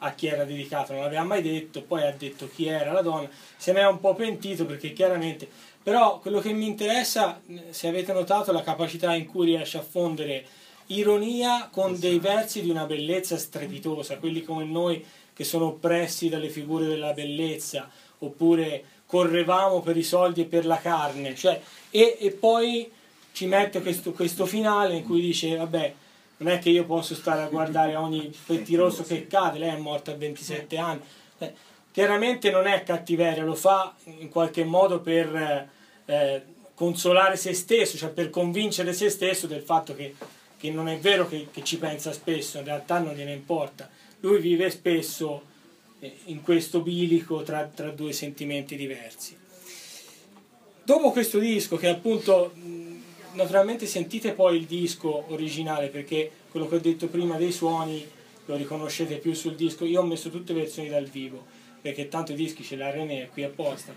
a chi era dedicato, non l'aveva mai detto, poi ha detto chi era la donna, se ne è un po' pentito perché chiaramente, però quello che mi interessa, se avete notato, la capacità in cui riesce a fondere ironia con dei versi di una bellezza strepitosa, quelli come noi che sono oppressi dalle figure della bellezza, oppure correvamo per i soldi e per la carne, cioè, e, e poi ci mette questo, questo finale in cui dice, vabbè, non è che io posso stare a guardare ogni pettirosso che cade, lei è morta a 27 anni. Eh, chiaramente non è cattiveria, lo fa in qualche modo per eh, consolare se stesso, cioè per convincere se stesso del fatto che che non è vero che, che ci pensa spesso, in realtà non gliene importa. Lui vive spesso eh, in questo bilico tra, tra due sentimenti diversi. Dopo questo disco, che appunto naturalmente sentite poi il disco originale perché quello che ho detto prima dei suoni lo riconoscete più sul disco. Io ho messo tutte le versioni dal vivo perché tanto i dischi ce l'ha René qui apposta.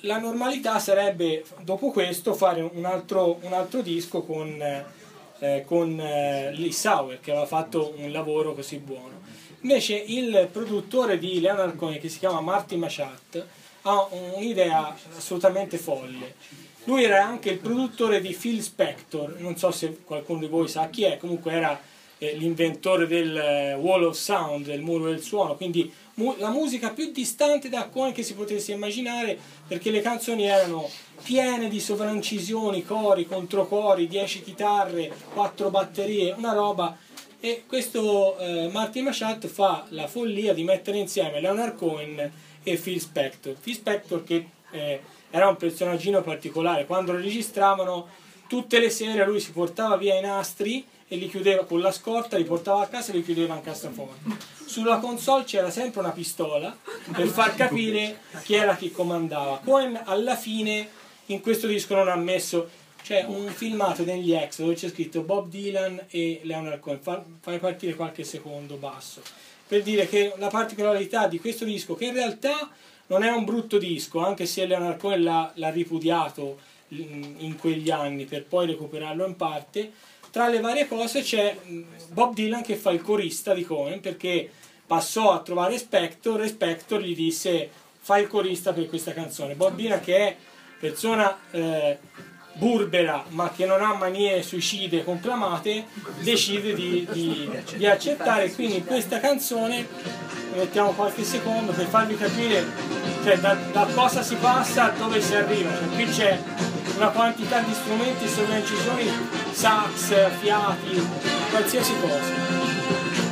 La normalità sarebbe dopo questo fare un altro, un altro disco con, eh, con eh, Lee Sauer che aveva fatto un lavoro così buono. Invece il produttore di Leonard Cohen che si chiama Marty Machat ha un'idea assolutamente folle. Lui era anche il produttore di Phil Spector, non so se qualcuno di voi sa chi è, comunque era eh, l'inventore del eh, Wall of Sound, del muro del suono, quindi mu- la musica più distante da Cohen che si potesse immaginare, perché le canzoni erano piene di sovraincisioni, cori, controcori, 10 chitarre, 4 batterie, una roba. E questo eh, Martin Machat fa la follia di mettere insieme Leonard Cohen e Phil Spector. Phil Spector che eh, era un personaggino particolare, quando lo registravano tutte le sere lui si portava via i nastri e li chiudeva con la scorta, li portava a casa e li chiudeva in cassaforte. Sulla console c'era sempre una pistola per far capire chi era chi comandava. Cohen alla fine in questo disco non ha messo c'è un filmato degli ex dove c'è scritto Bob Dylan e Leonard Cohen. Fa- Fai partire qualche secondo basso per dire che la particolarità di questo disco, che in realtà non è un brutto disco, anche se Leonard Cohen l'ha, l'ha ripudiato in quegli anni per poi recuperarlo in parte, tra le varie cose c'è Bob Dylan che fa il corista di Cohen perché passò a trovare Spector e Spector gli disse fai il corista per questa canzone. Bob Dylan che è persona eh, burbera ma che non ha manie suicide conclamate decide di, di- di accettare. Quindi in questa canzone mettiamo qualche secondo per farvi capire cioè, da, da cosa si passa a dove si arriva. Cioè, qui c'è una quantità di strumenti sovraincisioni sax, fiati qualsiasi cosa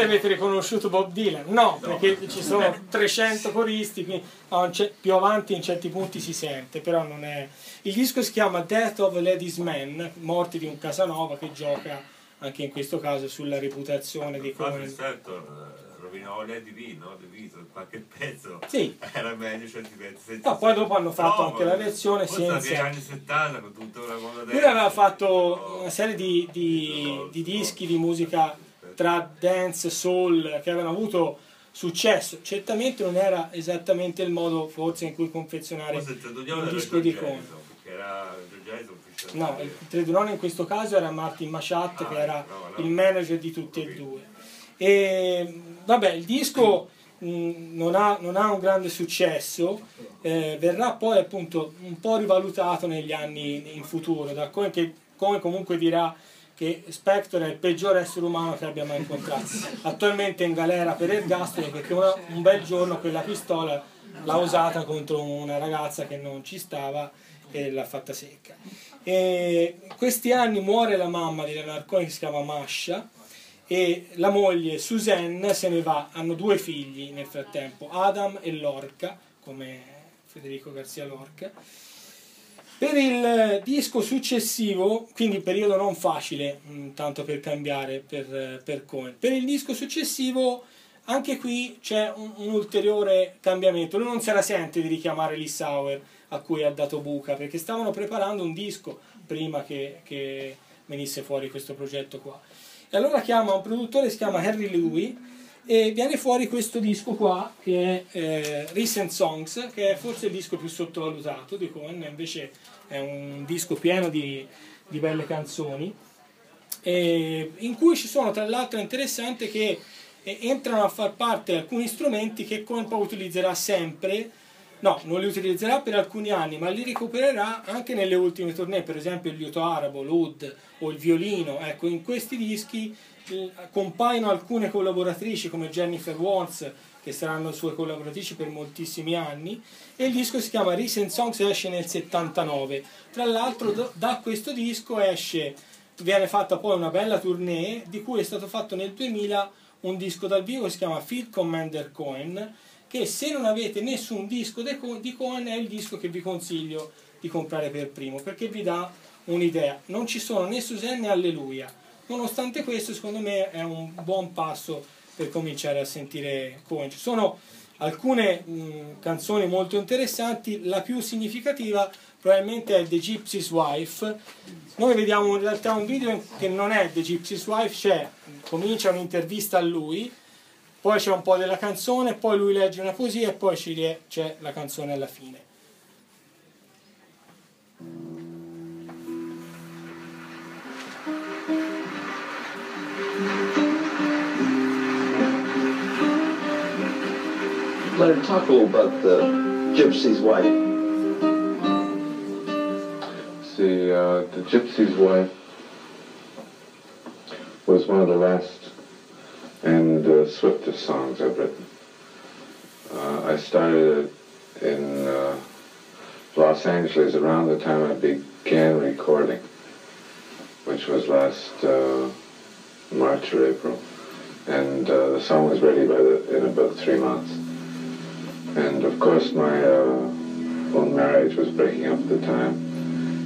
Sicuramente avete riconosciuto Bob Dylan, no, perché ci sono 300 coristi, quindi ce- più avanti in certi punti si sente, però non è... Il disco si chiama Death of a Ladies Man, Morti di un Casanova, che gioca anche in questo caso sulla reputazione di Quasi Cohen. certo, eh, rovinò Lady V, no? The Beatles, qualche pezzo Sì. era meglio certi pezzi No, poi dopo hanno fatto No, anche ma- la versione senza- anni 70 con tutta la moda Lui aveva fatto una serie di, di- di dischi di musica tra dance, soul, che avevano avuto successo. Certamente non era esattamente il modo forse in cui confezionare il un disco di ufficialmente. No, il tredunone in questo caso era Martin Machat che era il manager di tutti e due. E vabbè, il disco mh, non ha, non ha un grande successo, eh, verrà poi appunto un po' rivalutato negli anni in futuro, da Cohen che Cohen comunque dirà che Spector è il peggior essere umano che abbia mai incontrato. Attualmente è in galera per ergastolo perché una- un bel giorno quella pistola l'ha usata contro una ragazza che non ci stava e l'ha fatta secca. E questi anni muore la mamma di Leonard Cohen che si chiama Masha e la moglie Suzanne se ne va, hanno due figli nel frattempo, Adam e Lorca, come Federico Garcia Lorca. Per il disco successivo, quindi periodo non facile, mh, tanto per cambiare per, per Cohen, per il disco successivo anche qui c'è un, un ulteriore cambiamento. Lui non se la sente di richiamare Lee Sauer a cui ha dato buca, perché stavano preparando un disco prima che, che venisse fuori questo progetto qua. E allora chiama un produttore, si chiama Harry Louis, e viene fuori questo disco qua, che è eh, Recent Songs, che è forse il disco più sottovalutato di Cohen, invece è un disco pieno di, di belle canzoni. eh, in cui ci sono tra l'altro interessante che eh, entrano a far parte alcuni strumenti che Cohen poi utilizzerà sempre no, non li utilizzerà per alcuni anni ma li recupererà anche nelle ultime tournée per esempio il liuto arabo, l'oud o il violino ecco in questi dischi compaiono alcune collaboratrici come Jennifer Warnes che saranno sue collaboratrici per moltissimi anni e il disco si chiama Recent Songs esce nel 79 tra l'altro da questo disco esce viene fatta poi una bella tournée di cui è stato fatto nel 2000 un disco dal vivo che si chiama Field Commander Cohen che se non avete nessun disco di Cohen è il disco che vi consiglio di comprare per primo perché vi dà un'idea. Non ci sono né Suzanne né Alleluia nonostante questo secondo me è un buon passo per cominciare a sentire Cohen ci sono alcune mh, canzoni molto interessanti la più significativa probabilmente è The Gypsy's Wife. Noi vediamo in realtà un video che non è The Gypsy's Wife, c'è, comincia un'intervista a lui, poi c'è un po' della canzone, poi lui legge una poesia e poi c'è la canzone alla fine. Leonard, talk a little about the Gypsy's wife. See, uh, The Gypsy's Wife was one of the last and uh, swiftest songs I've written. Uh, I started it in uh, Los Angeles around the time I began recording, which was last uh, March or April. And uh, the song was ready by the, in about three months. And of course, my uh, own marriage was breaking up at the time.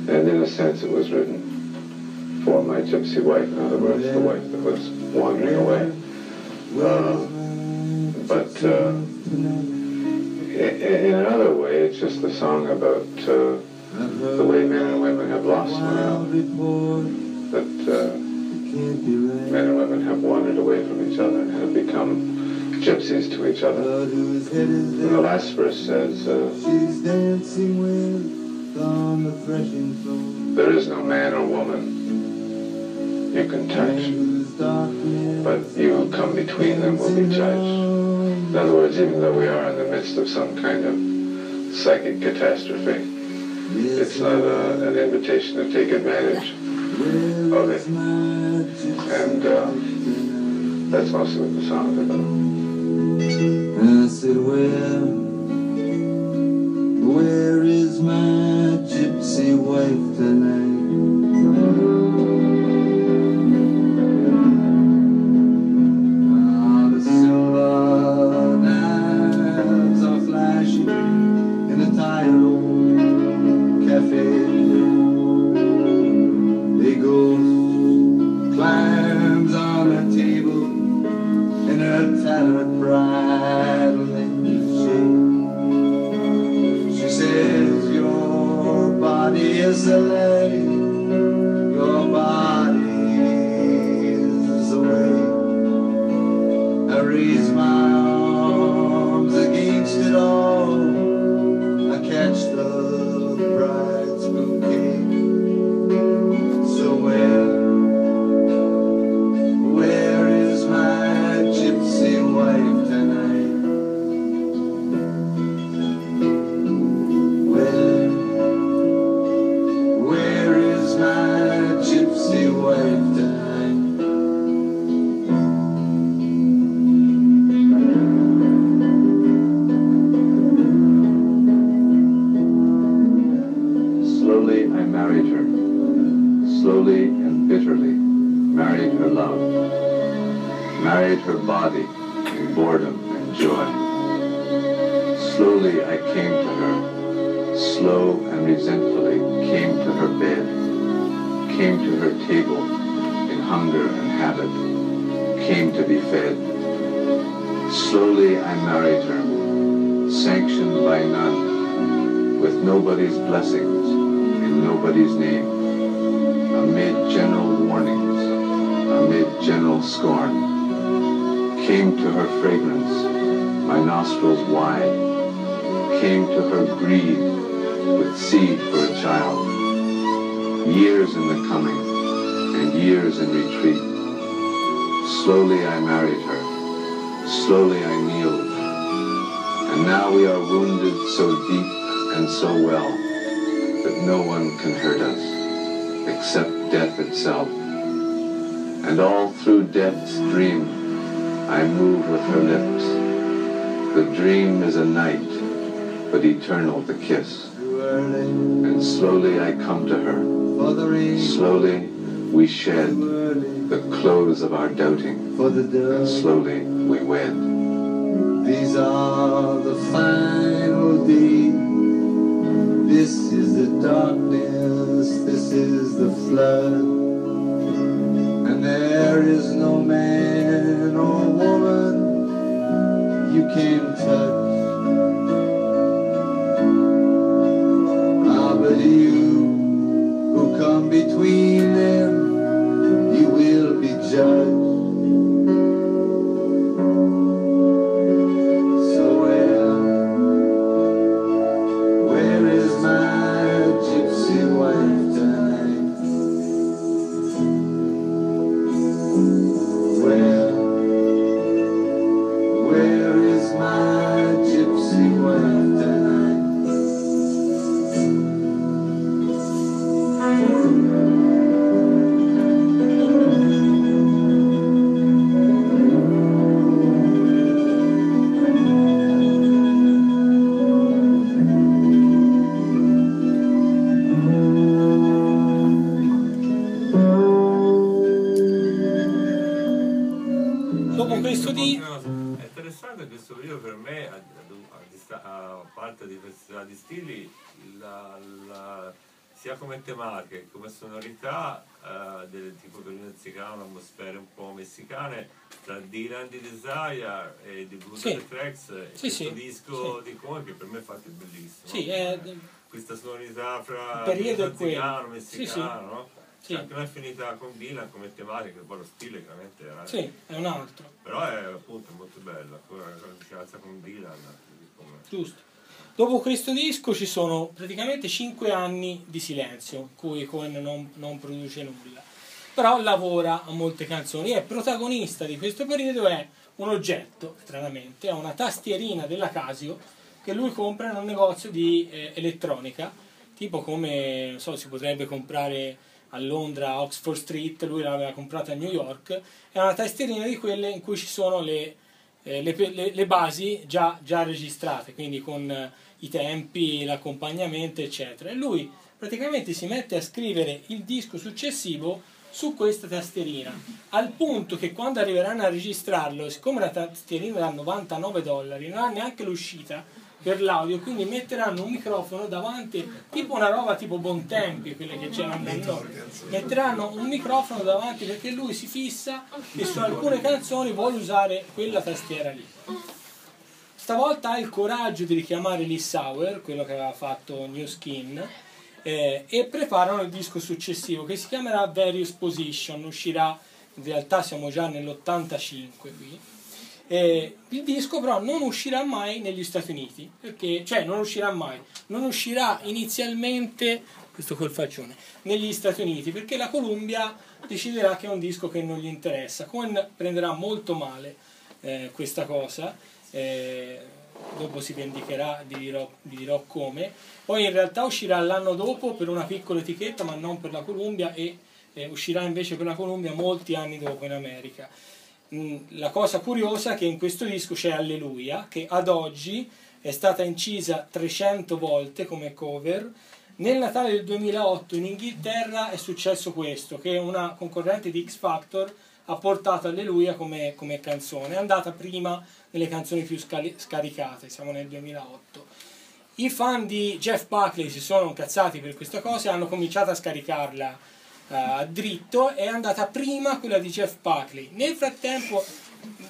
And in a sense, it was written for my gypsy wife, in other words, the wife that was wandering away. Uh, but uh, in another way, it's just a song about uh, the way men and women have lost one another. That uh, men and women have wandered away from each other and have become gypsies to each other. The last verse says, uh. There is no man or woman you can touch, but you who come between them will be judged. In other words, even though we are in the midst of some kind of psychic catastrophe, it's not a, an invitation to take advantage of it. And uh, that's mostly what the song is about. I said, Where, where is my gypsy wife tonight? You sia come tematiche che come sonorità, eh, del tipo messicano, atmosfere un po' messicane, tra Dylan di Desire e di Blue Sì. Tracks, e Sì, questo sì, disco di Cohen che per me infatti è bellissimo. Sì, è... Questa sonorità fra è messicano. Sì, sì. no? Sì. C'è anche un'affinità con Dylan come tematica, poi lo stile chiaramente era... Sì, è un altro. Però è appunto molto bello, ancora la con Dylan. come- Giusto. Dopo questo disco ci sono praticamente 5 anni di silenzio, cui Cohen non, non produce nulla. Però lavora a molte canzoni e protagonista di questo periodo è un oggetto, stranamente, è una tastierina della Casio che lui compra in un negozio di eh, elettronica, tipo come non so, si potrebbe comprare a Londra, Oxford Street, lui l'aveva comprata a New York, è una tastierina di quelle in cui ci sono le, eh, le, le- le basi già, già registrate, quindi con eh, i tempi, l'accompagnamento, eccetera. E lui praticamente si mette a scrivere il disco successivo su questa tastierina, al punto che quando arriveranno a registrarlo, siccome la tastierina da 99 dollari, non ha neanche l'uscita per l'audio, quindi metteranno un microfono davanti, tipo una roba tipo Bontempi, quelle che c'erano da noi. Metteranno un microfono davanti perché lui si fissa e su alcune canzoni vuole usare quella tastiera lì. Stavolta ha il coraggio di richiamare Lee Sauer, quello che aveva fatto New Skin, eh, e preparano il disco successivo che si chiamerà Various Position, uscirà, in realtà siamo già nell'85 qui. Eh, il disco però non uscirà mai negli Stati Uniti, perché, cioè non uscirà mai, non uscirà inizialmente, questo col faccione, negli Stati Uniti, perché la Columbia deciderà che è un disco che non gli interessa. Cohen prenderà molto male eh, questa cosa, eh, dopo si vendicherà, vi dirò, vi dirò come. Poi in realtà uscirà l'anno dopo per una piccola etichetta, ma non per la Columbia, e eh, uscirà invece per la Columbia molti anni dopo in America. Mm, La cosa curiosa è che in questo disco c'è Alleluia, che ad oggi è stata incisa 300 volte come cover. Nel Natale del 2008 in Inghilterra è successo questo, che una concorrente di X Factor ha portato Alleluia come, come canzone, è andata prima nelle canzoni più scali- scaricate, siamo nel 2008. I fan di Jeff Buckley si sono incazzati per questa cosa e hanno cominciato a scaricarla a dritto, è andata prima quella di Jeff Buckley. Nel frattempo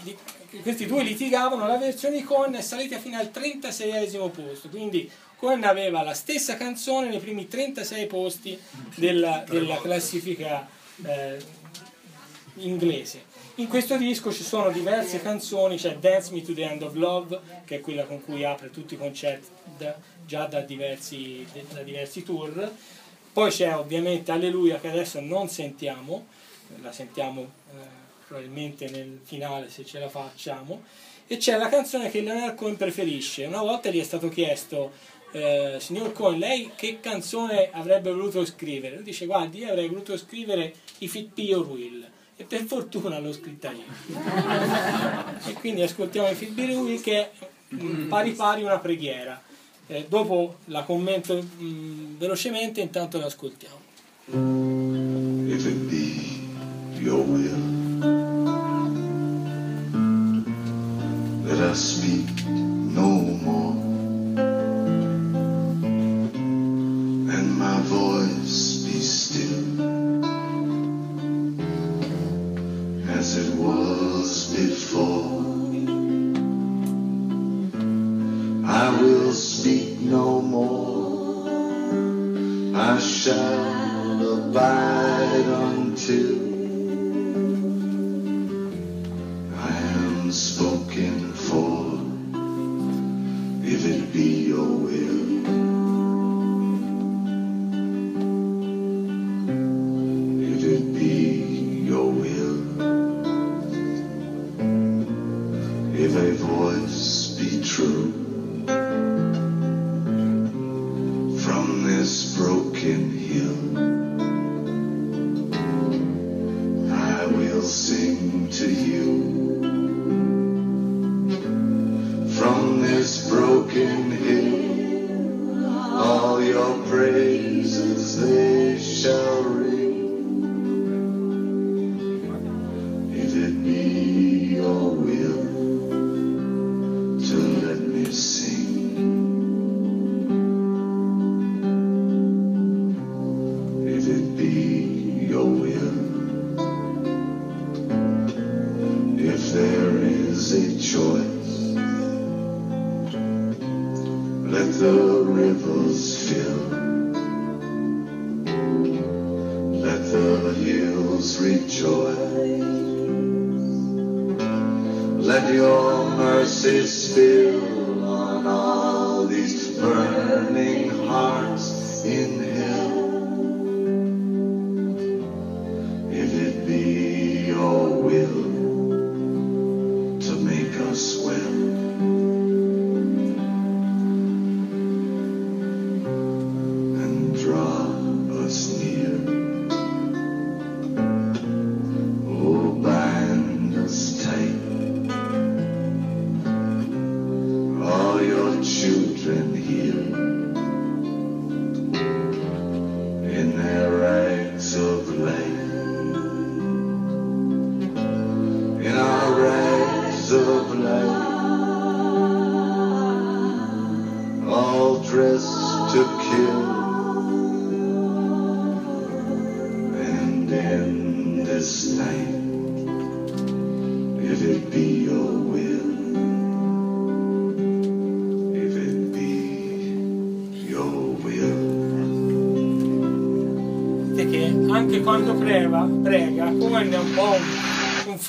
di- questi due litigavano, la versione di Cohen è salita fino al 36esimo posto, quindi Cohen aveva la stessa canzone nei primi 36 posti della, della classifica eh, inglese. In questo disco ci sono diverse canzoni, c'è Dance Me to the End of Love, che è quella con cui apre tutti i concerti da- già da diversi, da diversi tour, Poi c'è ovviamente Alleluia che adesso non sentiamo, la sentiamo eh, probabilmente nel finale se ce la facciamo, e c'è la canzone che Leonard Cohen preferisce. Una volta gli è stato chiesto, eh, signor Cohen, lei che canzone avrebbe voluto scrivere? Lui dice, guardi, io avrei voluto scrivere Be Your Will. E per fortuna l'ho scritta io. e quindi ascoltiamo Be Your Will che è mm, pari pari una preghiera. Eh, dopo la commento mm, velocemente, intanto your will. Let us speak no more, and my voice be still as it was before. I will no more. I shall abide until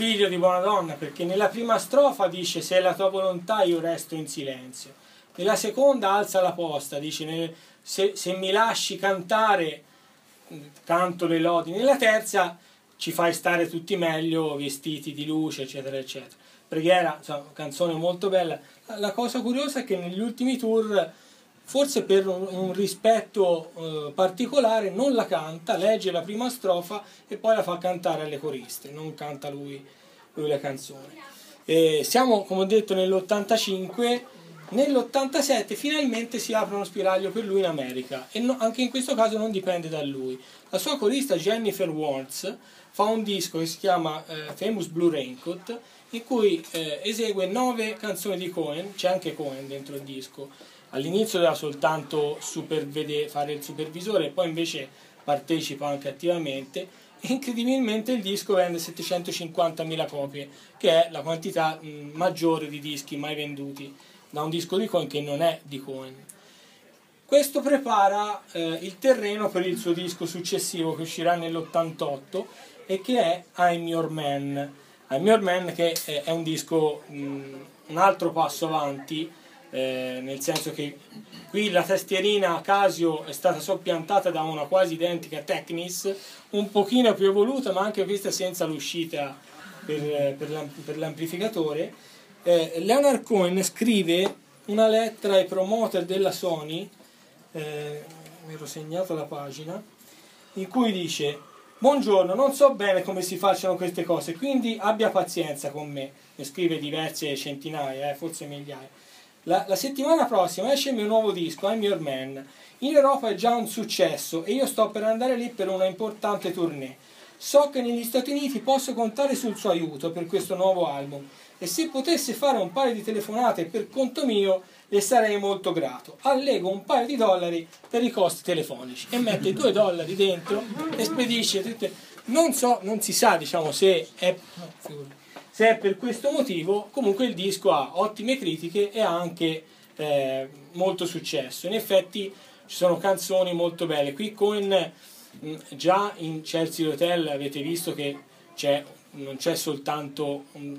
figlio di buona donna, perché nella prima strofa dice se è la tua volontà io resto in silenzio. Nella seconda alza la posta, dice se, se mi lasci cantare canto le lodi. Nella terza ci fai stare tutti meglio, vestiti di luce, eccetera, eccetera. Preghiera, insomma, canzone molto bella. La, la cosa curiosa è che negli ultimi tour, forse per un, rispetto eh, particolare, non la canta, legge la prima strofa e poi la fa cantare alle coriste, non canta lui, lui le canzoni. E siamo, come ho detto, nell'85. Nell'87 finalmente si apre uno spiraglio per lui in America e no- anche in questo caso non dipende da lui. La sua corista Jennifer Warnes fa un disco che si chiama eh, Famous Blue Raincoat in cui eh, esegue nove canzoni di Cohen, c'è anche Cohen dentro il disco. All'inizio doveva soltanto fare il supervisore e poi invece partecipa anche attivamente incredibilmente il disco vende 750.000 copie, che è la quantità mh, maggiore di dischi mai venduti da un disco di Cohen che non è di Cohen. Questo prepara eh, il terreno per il suo disco successivo che uscirà nell'88 e che è I'm Your Man. I'm Your Man che eh, è un disco, mh, un altro passo avanti eh, nel senso che qui la tastierina Casio è stata soppiantata da una quasi identica Technis, un pochino più evoluta, ma anche questa senza l'uscita per, per l'am- per l'amplificatore. Eh, Leonard Cohen scrive una lettera ai promoter della Sony, eh, mi ero segnato la pagina, in cui dice Buongiorno, non so bene come si facciano queste cose, quindi abbia pazienza con me. Ne scrive diverse centinaia, eh, forse migliaia. La, la settimana prossima esce il mio nuovo disco, I'm Your Man. In Europa è già un successo e io sto per andare lì per una importante tournée. So che negli Stati Uniti posso contare sul suo aiuto per questo nuovo album e se potesse fare un paio di telefonate per conto mio le sarei molto grato. Allego un paio di dollari per i costi telefonici e mette due dollari dentro e spedisce. Non so, non si sa diciamo se è, no. Se è per questo motivo, comunque il disco ha ottime critiche e ha anche eh, molto successo. In effetti ci sono canzoni molto belle. Qui con mh, già in Chelsea Hotel avete visto che c'è, non c'è soltanto un-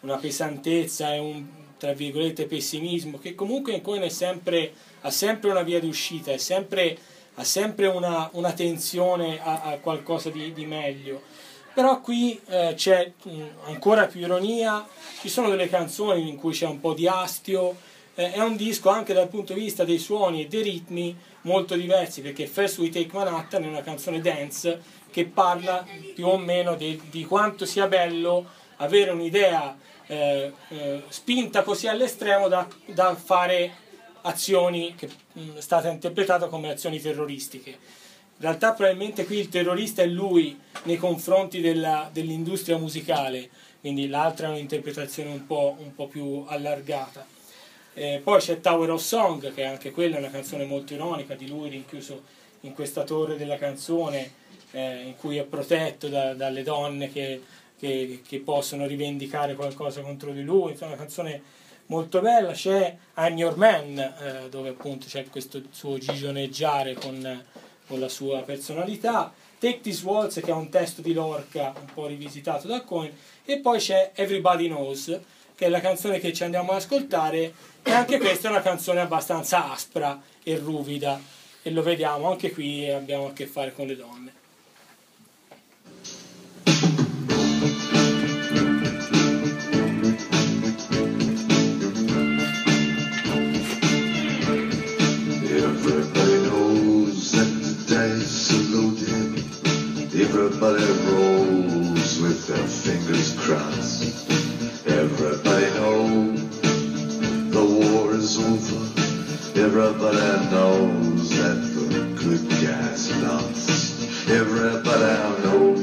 una pesantezza e un tra virgolette pessimismo che comunque Cohen sempre, ha sempre una via di uscita, è sempre, ha sempre una, una tensione a, a qualcosa di, di meglio. Però qui eh, c'è mh, ancora più ironia, ci sono delle canzoni in cui c'è un po' di astio, eh, è un disco anche dal punto di vista dei suoni e dei ritmi molto diversi, perché First We Take Manhattan è una canzone dance che parla più o meno di, di quanto sia bello avere un'idea eh, eh, spinta così all'estremo da, da fare azioni che mh, è stata interpretata come azioni terroristiche. In realtà probabilmente qui il terrorista è lui nei confronti della- dell'industria musicale, quindi l'altra è un'interpretazione un po', un po' più allargata. Eh, poi c'è Tower of Song, che anche quella è una canzone molto ironica di lui rinchiuso in questa torre della canzone, eh, in cui è protetto da- dalle donne che, che- che possono rivendicare qualcosa contro di lui. Insomma, una canzone molto bella. C'è I'm Your Man, eh, dove appunto c'è questo suo gigioneggiare con, con la sua personalità. Take This Waltz, che è un testo di Lorca un po' rivisitato da Cohen. E poi c'è Everybody Knows, che è la canzone che ci andiamo ad ascoltare. E anche questa è una canzone abbastanza aspra e ruvida. E lo vediamo, anche qui abbiamo a che fare con le donne. Everybody rolls with their fingers crossed. Everybody knows the war is over. Everybody knows that the good guys lost. Everybody knows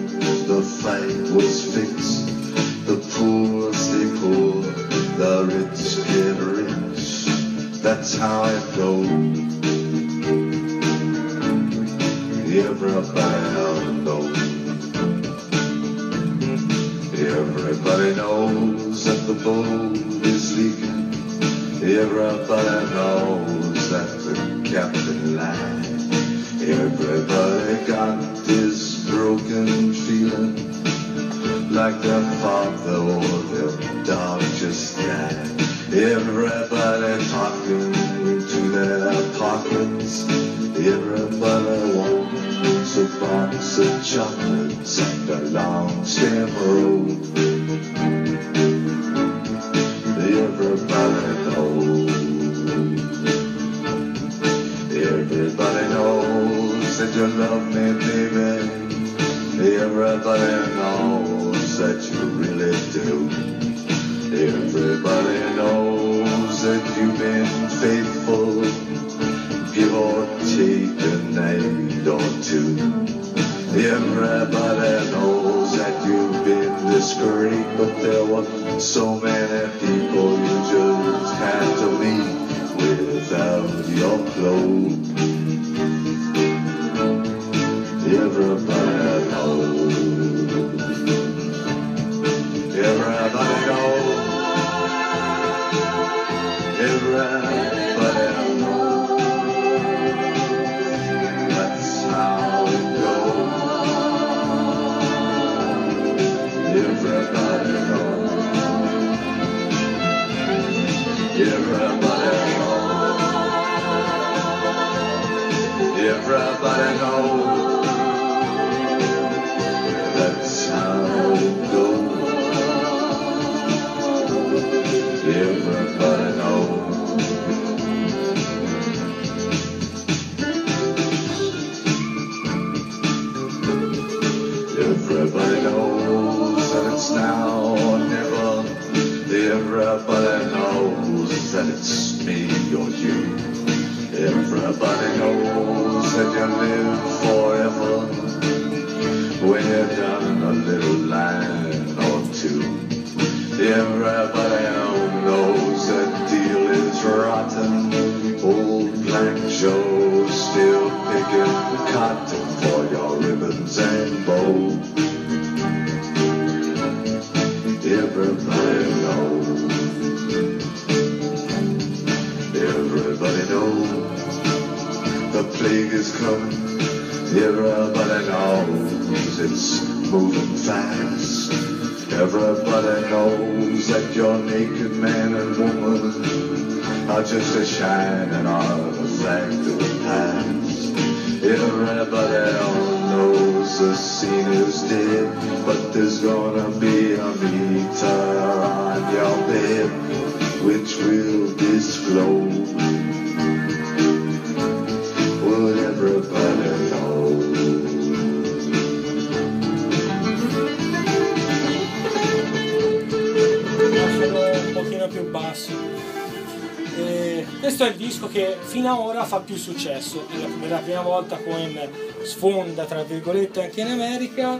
successo. Per la prima volta Cohen sfonda, tra virgolette, anche in America.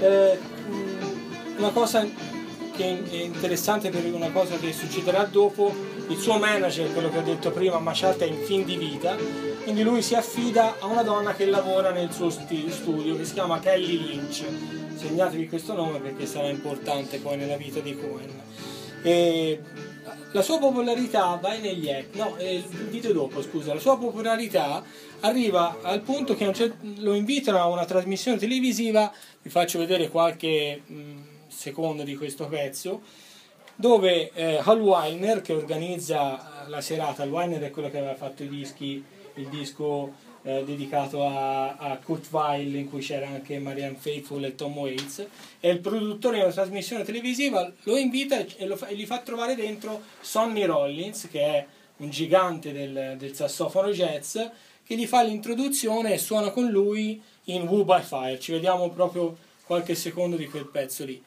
Eh, una cosa che è interessante per una cosa che succederà dopo, il suo manager, quello che ho detto prima, Machat è in fin di vita, quindi lui si affida a una donna che lavora nel suo studio, che si chiama Kelly Lynch. Segnatevi questo nome perché sarà importante poi nella vita di Cohen. E la sua popolarità va negli ec- no, eh, video dopo, scusa, la sua popolarità arriva al punto che a un cer- lo invitano a una trasmissione televisiva, vi faccio vedere qualche mh, secondo di questo pezzo, dove eh, Hal Weiner che organizza la serata, Hal Weiner è quello che aveva fatto i dischi, il disco eh, dedicato a, a Weill in cui c'era anche Marianne Faithfull e Tom Waits e il produttore di una trasmissione televisiva lo invita e, lo fa- e gli fa trovare dentro Sonny Rollins che è un gigante del, del sassofono jazz che gli fa l'introduzione e suona con lui in Woo by Fire. Ci vediamo proprio qualche secondo di quel pezzo lì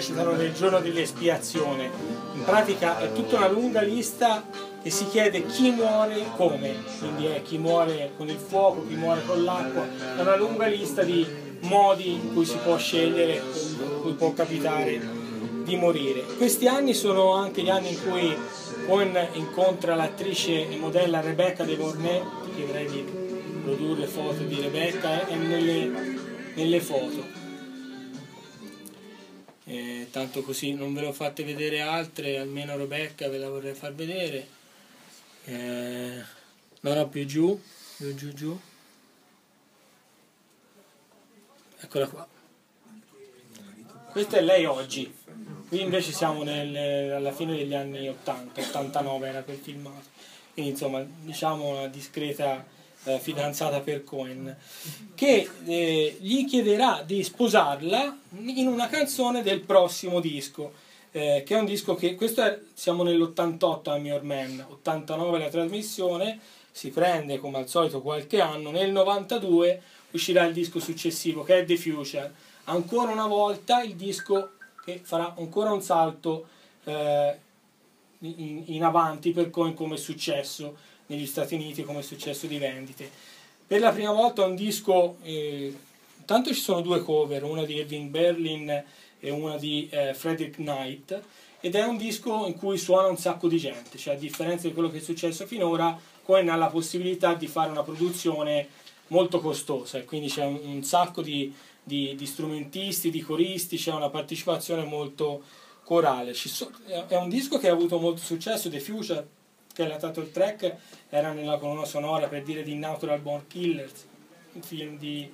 recitano nel giorno dell'espiazione. In pratica è tutta una lunga lista che si chiede chi muore come, quindi è chi muore con il fuoco, chi muore con l'acqua, è una lunga lista di modi in cui si può scegliere, in cui può capitare di morire. Questi anni sono anche gli anni in cui Cohen incontra l'attrice e modella Rebecca De Mornay, chiederei di produrre foto di Rebecca e nelle, nelle foto. Eh, tanto così non ve l'ho fatte vedere altre, almeno Rebecca ve la vorrei far vedere. Eh, non ho più giù, giù giù giù. Eccola qua. Questa è lei oggi. Qui invece siamo nel- alla fine degli anni 80, 89 era quel filmato. Quindi insomma, diciamo una discreta eh, fidanzata per Cohen, che eh, gli chiederà di sposarla in una canzone del prossimo disco. eh, che è un disco che questo è, siamo nell'88 a Your Man, 89 la trasmissione, si prende come al solito qualche anno, nel 92 uscirà il disco successivo che è The Future, ancora una volta il disco che farà ancora un salto eh, in, in avanti per Cohen come successo negli Stati Uniti, come successo di vendite. Per la prima volta un disco, eh, ci sono due cover, una di Irving Berlin e una di eh, Frederick Knight, ed è un disco in cui suona un sacco di gente, cioè a differenza di quello che è successo finora, Cohen ha la possibilità di fare una produzione molto costosa e quindi c'è un, un sacco di, di- di strumentisti, di coristi, c'è una partecipazione molto corale. So- è un disco che ha avuto molto successo, The Future, che stato il track, era nella colonna sonora per dire di Natural Born Killers, un film di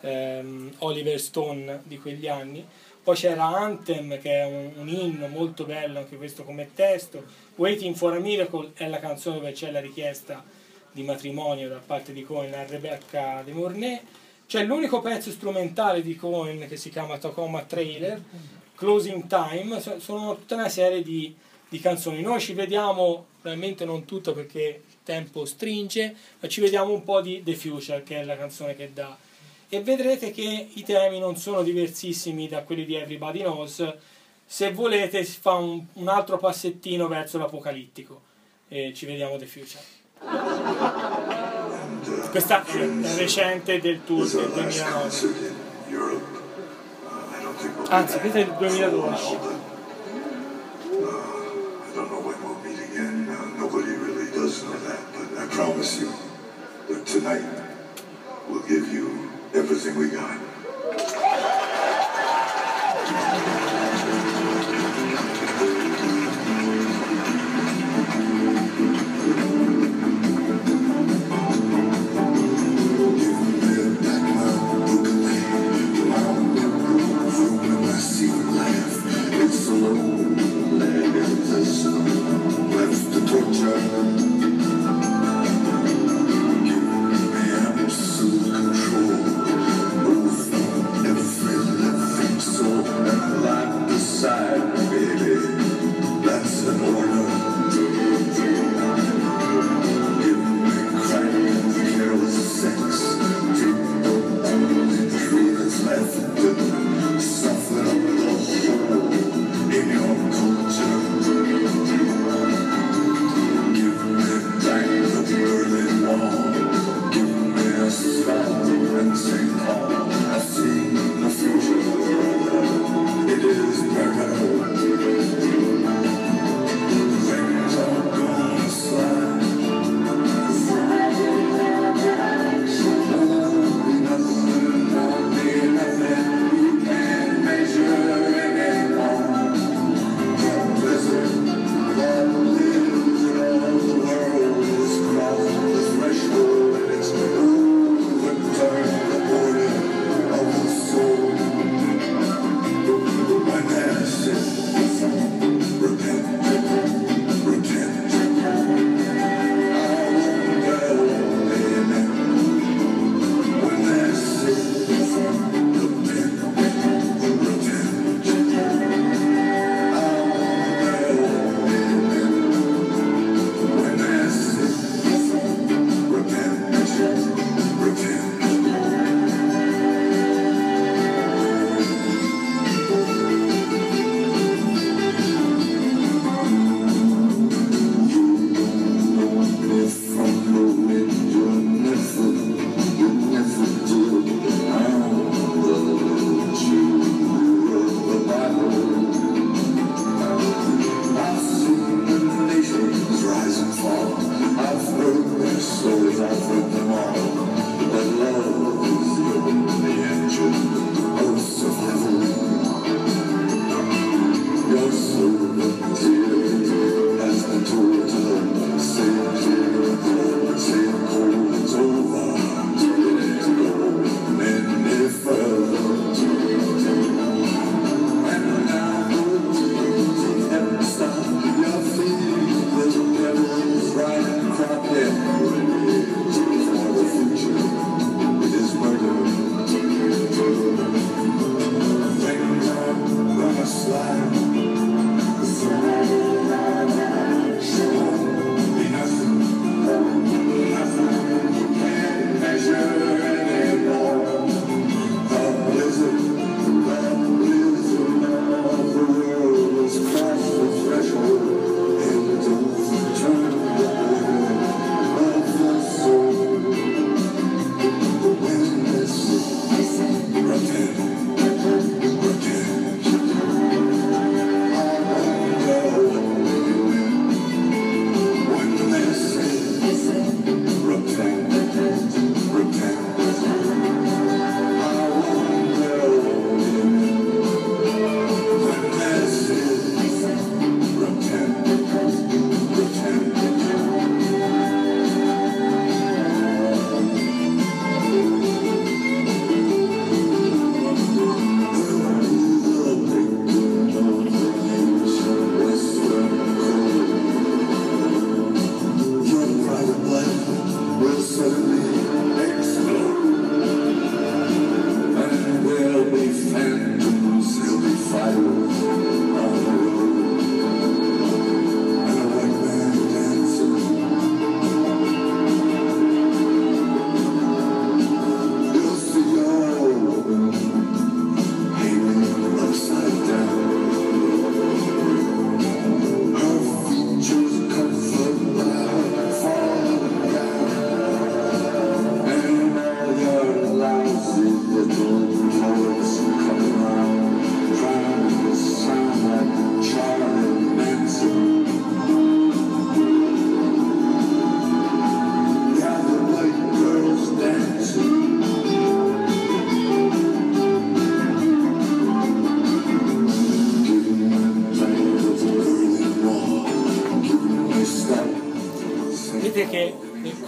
ehm, Oliver Stone di quegli anni. Poi c'era Anthem, che è un, un inno molto bello, anche questo come testo. Waiting for a Miracle è la canzone dove c'è la richiesta di matrimonio da parte di Cohen a Rebecca De Mornay. C'è l'unico pezzo strumentale di Cohen che si chiama Tacoma Trailer, Closing Time, so- sono tutta una serie di, di canzoni. Noi ci vediamo, probabilmente non tutto perché il tempo stringe, ma ci vediamo un po' di The Future, che è la canzone che dà. E vedrete che i temi non sono diversissimi da quelli di Everybody Knows, se volete si fa un, un altro passettino verso l'apocalittico. E ci vediamo The Future. questa è recente del tour del 2009 anzi questa è del 2012 promise you that tonight we'll give you everything we got.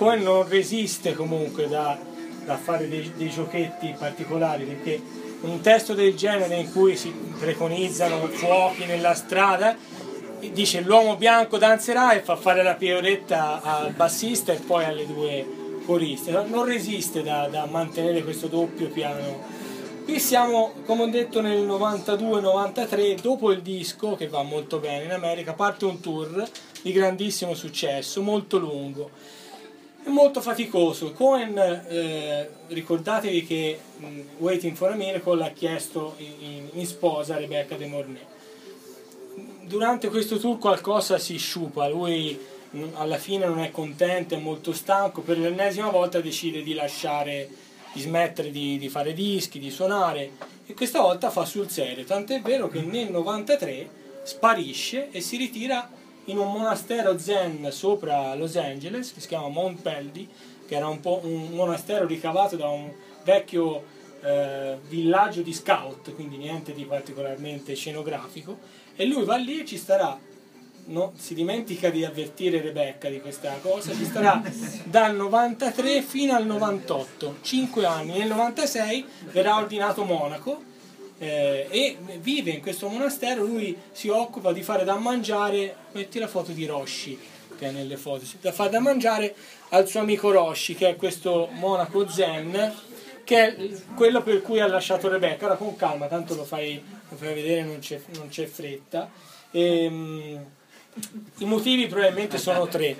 Cohen non resiste comunque da, da fare dei, dei giochetti particolari perché un testo del genere in cui si preconizzano fuochi nella strada dice l'uomo bianco danzerà e fa fare la pioretta al bassista e poi alle due coriste. Non resiste da, da mantenere questo doppio piano. Qui siamo, come ho detto, nel 92-93, dopo il disco, che va molto bene in America, parte un tour di grandissimo successo, molto lungo e molto faticoso. Cohen, eh, ricordatevi che mh, Waiting for a Miracle ha chiesto in, in, sposa Rebecca De Mornay. Durante questo tour qualcosa si sciupa, lui mh, alla fine non è contento, è molto stanco, per l'ennesima volta decide di lasciare di smettere di, di, fare dischi, di suonare e questa volta fa sul serio, tant'è vero che nel 93 sparisce e si ritira in un monastero zen sopra Los Angeles che si chiama Mount Peldi, che era un, po un monastero ricavato da un vecchio eh, villaggio di scout, quindi niente di particolarmente scenografico, e lui va lì e ci starà no, si dimentica di avvertire Rebecca di questa cosa, ci starà dal 93 fino al 98, 5 anni. Nel 96 verrà ordinato monaco eh, e vive in questo monastero, lui si occupa di fare da mangiare, metti la foto di Roshi che è nelle foto, da fare da mangiare al suo amico Roshi che è questo monaco zen che è quello per cui ha lasciato Rebecca. Ora con calma, tanto lo fai, lo fai vedere, non c'è, non c'è fretta. E, ehm, i motivi probabilmente sono tre.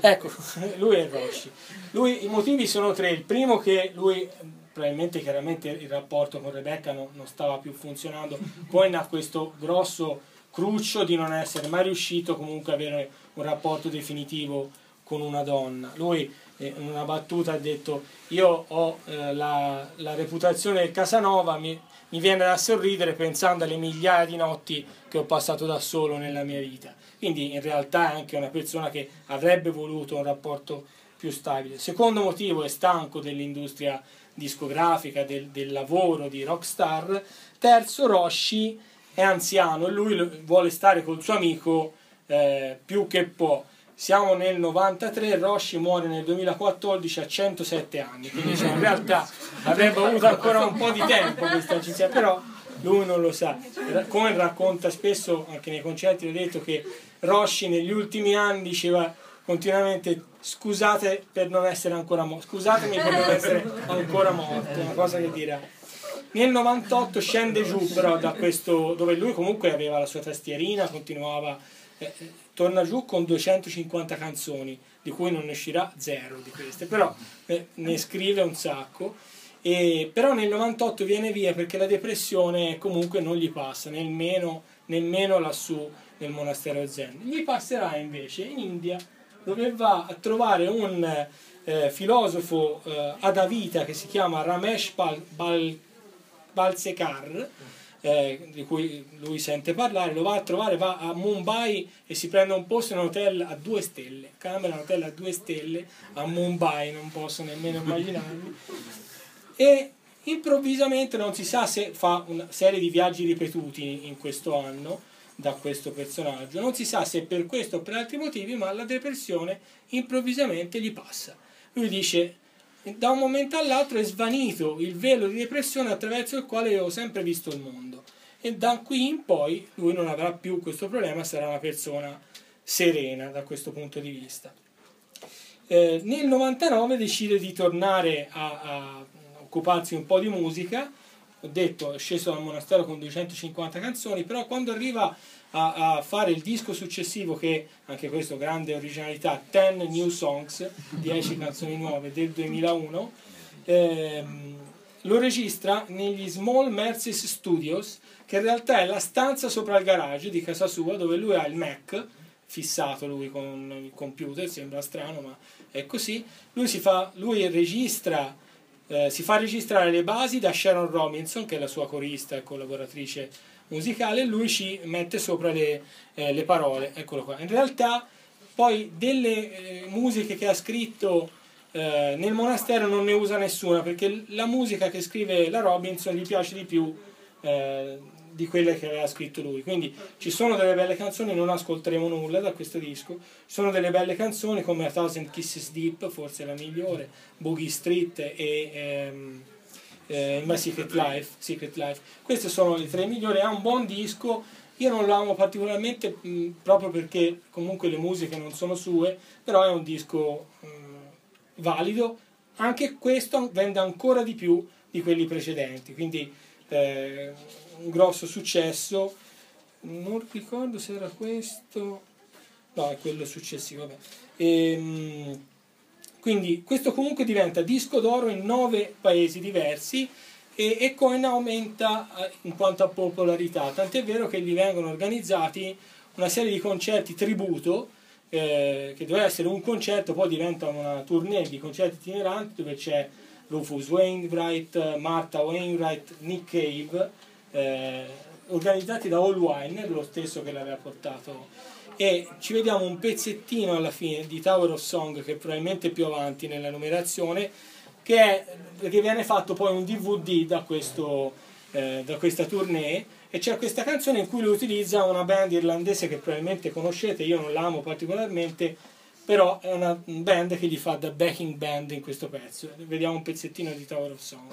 Ecco, lui è Roshi. Lui, I motivi sono tre. Il primo che lui, probabilmente chiaramente il rapporto con Rebecca non, non stava più funzionando, poi ha questo grosso cruccio di non essere mai riuscito comunque ad avere un rapporto definitivo con una donna. Lui eh, in una battuta ha detto io ho eh, la, la, reputazione del Casanova, mi, mi viene da sorridere pensando alle migliaia di notti che ho passato da solo nella mia vita quindi in realtà è anche una persona che avrebbe voluto un rapporto più stabile. Secondo motivo è stanco dell'industria discografica, del, del lavoro di rockstar. Terzo, Roshi è anziano e lui vuole stare col suo amico eh, più che può. Siamo nel 93, Roshi muore nel 2014 a 107 anni, quindi cioè, in realtà avrebbe avuto ancora un po' di tempo questa amicizia, però lui non lo sa. Come racconta spesso, anche nei concerti, ho detto che Roshi negli ultimi anni diceva continuamente scusate per non essere ancora morto, scusatemi per non essere ancora morto, una cosa che dirà. Nel 98 scende giù però da questo, dove lui comunque aveva la sua tastierina, continuava, eh, eh torna giù con 250 canzoni, di cui non ne uscirà zero di queste, però eh, ne scrive un sacco. E, però nel 98 viene via perché la depressione comunque non gli passa, nemmeno, nemmeno lassù nel monastero zen. Gli passerà invece in India dove va a trovare un eh, filosofo eh, adavita che si chiama Ramesh Bal, Bal, Balsekar, eh, di cui lui sente parlare, lo va a trovare, va a Mumbai e si prende un posto in un hotel a due stelle, camera hotel a due stelle a Mumbai, non posso nemmeno immaginarmi. E improvvisamente non si sa se fa una serie di viaggi ripetuti in questo anno, da questo personaggio. Non si sa se per questo o per altri motivi, ma la depressione improvvisamente gli passa. Lui dice, da un momento all'altro è svanito il velo di depressione attraverso il quale ho sempre visto il mondo. E da qui in poi lui non avrà più questo problema, sarà una persona serena da questo punto di vista. Eh, nel 99 decide di tornare a, a occuparsi un po' di musica ho detto, è sceso dal monastero con 250 canzoni, però quando arriva a, a, fare il disco successivo, che anche questo grande originalità, 10 New Songs, 10 canzoni nuove del 2001, ehm, lo registra negli Small Mercies Studios, che in realtà è la stanza sopra il garage di casa sua, dove lui ha il Mac, fissato lui con il computer, sembra strano ma è così, lui, si fa, lui registra eh, si fa registrare le basi da Sharon Robinson, che è la sua corista e collaboratrice musicale, e lui ci mette sopra le, eh, le parole. Eccolo qua. In realtà, poi delle eh, musiche che ha scritto eh, nel monastero non ne usa nessuna, perché la musica che scrive la Robinson gli piace di più eh, di quelle che aveva scritto lui. Quindi ci sono delle belle canzoni, non ascolteremo nulla da questo disco. Ci sono delle belle canzoni come A Thousand Kisses Deep, forse la migliore, Boogie Street e ehm, eh, My Secret Life, Secret Life. Queste sono le tre migliori, è un buon disco. Io non lo amo particolarmente mh, proprio perché comunque le musiche non sono sue, però è un disco mh, valido. Anche questo vende ancora di più di quelli precedenti, quindi eh, un grosso successo. Non ricordo se era questo, no, è quello successivo. Vabbè. Ehm, quindi questo comunque diventa disco d'oro in nove paesi diversi e, e Cohen aumenta eh, in quanto a popolarità, tant'è vero che gli vengono organizzati una serie di concerti tributo eh, che doveva essere un concerto, poi diventa una tournée di concerti itineranti dove c'è Rufus Wainwright, Martha Wainwright, Nick Cave, eh, organizzati da All Wine, lo stesso che l'aveva portato. E ci vediamo un pezzettino alla fine di Tower of Song, che è probabilmente più avanti nella numerazione, che, è, che viene fatto poi un DVD da, questo, eh, da questa tournée e c'è questa canzone in cui lui utilizza una band irlandese che probabilmente conoscete, io non l'amo particolarmente, però è una band che gli fa da backing band in questo pezzo. Vediamo un pezzettino di Tower of Song.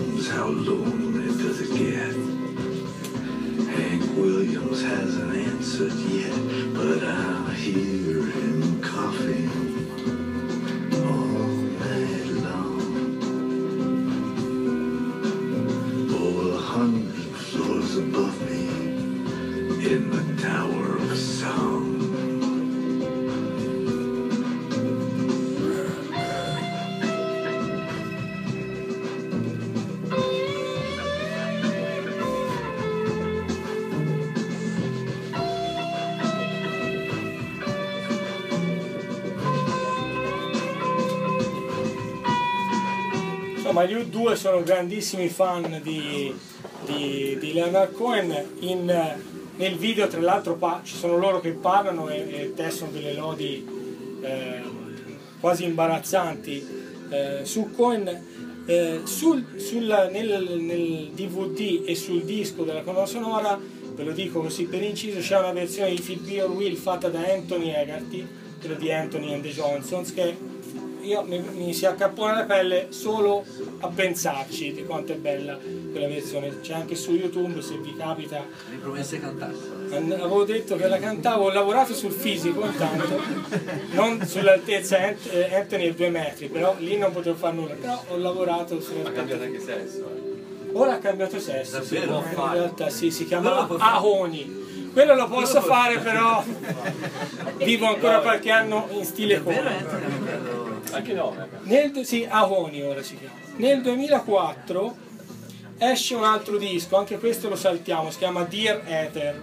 how lonely does it get? Hank Williams hasn't answered yet, but I hear him coughing all night long. Oh, a hundred floors above me in the Tower of Song. Insomma, gli U2 sono grandissimi fan di, di, di Leonard Cohen. In, nel video, tra l'altro, ci sono loro che parlano e, e tessano delle lodi eh, quasi imbarazzanti eh, su Cohen. Eh, sul, sul- nel, nel DVD e sul disco della colonna sonora, ve lo dico così per inciso, c'è una versione di Phil Be Will fatta da Anthony Egarty, quello di Anthony and the Johnsons, che io mi, mi si accappona la pelle solo a pensarci di quanto è bella quella versione. C'è anche su YouTube se vi capita. Mi promesse cantare. An- Avevo detto che la cantavo, ho lavorato sul fisico intanto, non sull'altezza eh, Anthony è due metri, però lì non potevo fare nulla, però ho lavorato Ha sull'altezza. cambiato anche sesso. eh. Ora ha cambiato sesso, sì, Davvero? in realtà sì, si chiama. Ahoni. Quello lo posso fare però vivo ancora qualche anno in stile Davvero Anche no, sì, Ahoni ora si chiama. Nel 2004 esce un altro disco, anche questo lo saltiamo, si chiama Dear Ether.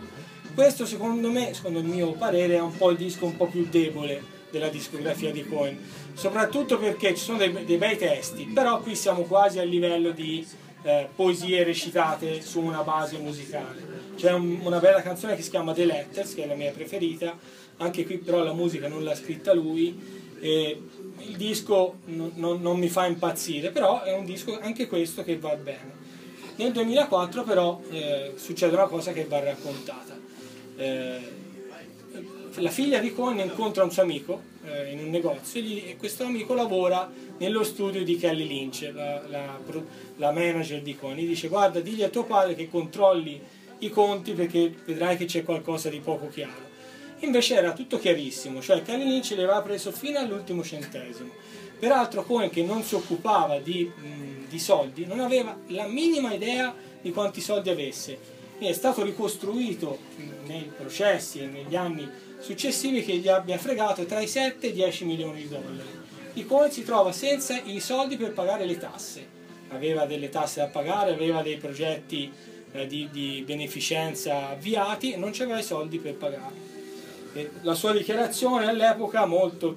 Questo secondo me, secondo il mio parere, è un po' il disco un po' più debole della discografia di Cohen, soprattutto perché ci sono dei, dei bei testi, però qui siamo quasi a livello di eh, poesie recitate su una base musicale. C'è un- una bella canzone che si chiama The Letters, che è la mia preferita, anche qui però la musica non l'ha scritta lui, e il disco non, non- non mi fa impazzire, però è un disco anche questo che va bene. Nel 2004 però eh, succede una cosa che va raccontata. Eh, la figlia di Cohen incontra un suo amico eh, in un negozio e, gli- e questo amico lavora nello studio di Kelly Lynch, la, la la manager di Cohen. Gli dice guarda, digli a tuo padre che controlli i conti perché vedrai che c'è qualcosa di poco chiaro. Invece era tutto chiarissimo, cioè Kelly Lynch le aveva preso fino all'ultimo centesimo. Peraltro Cohen che non si occupava di, mh, di soldi non aveva la minima idea di quanti soldi avesse. E è stato ricostruito nei processi e negli anni successivi che gli abbia fregato tra i 7 e i 10 milioni di dollari. i Cohen si trova senza i soldi per pagare le tasse. Aveva delle tasse da pagare, aveva dei progetti eh, di, di beneficenza avviati e non c'aveva i soldi per pagare. La sua dichiarazione all'epoca, molto,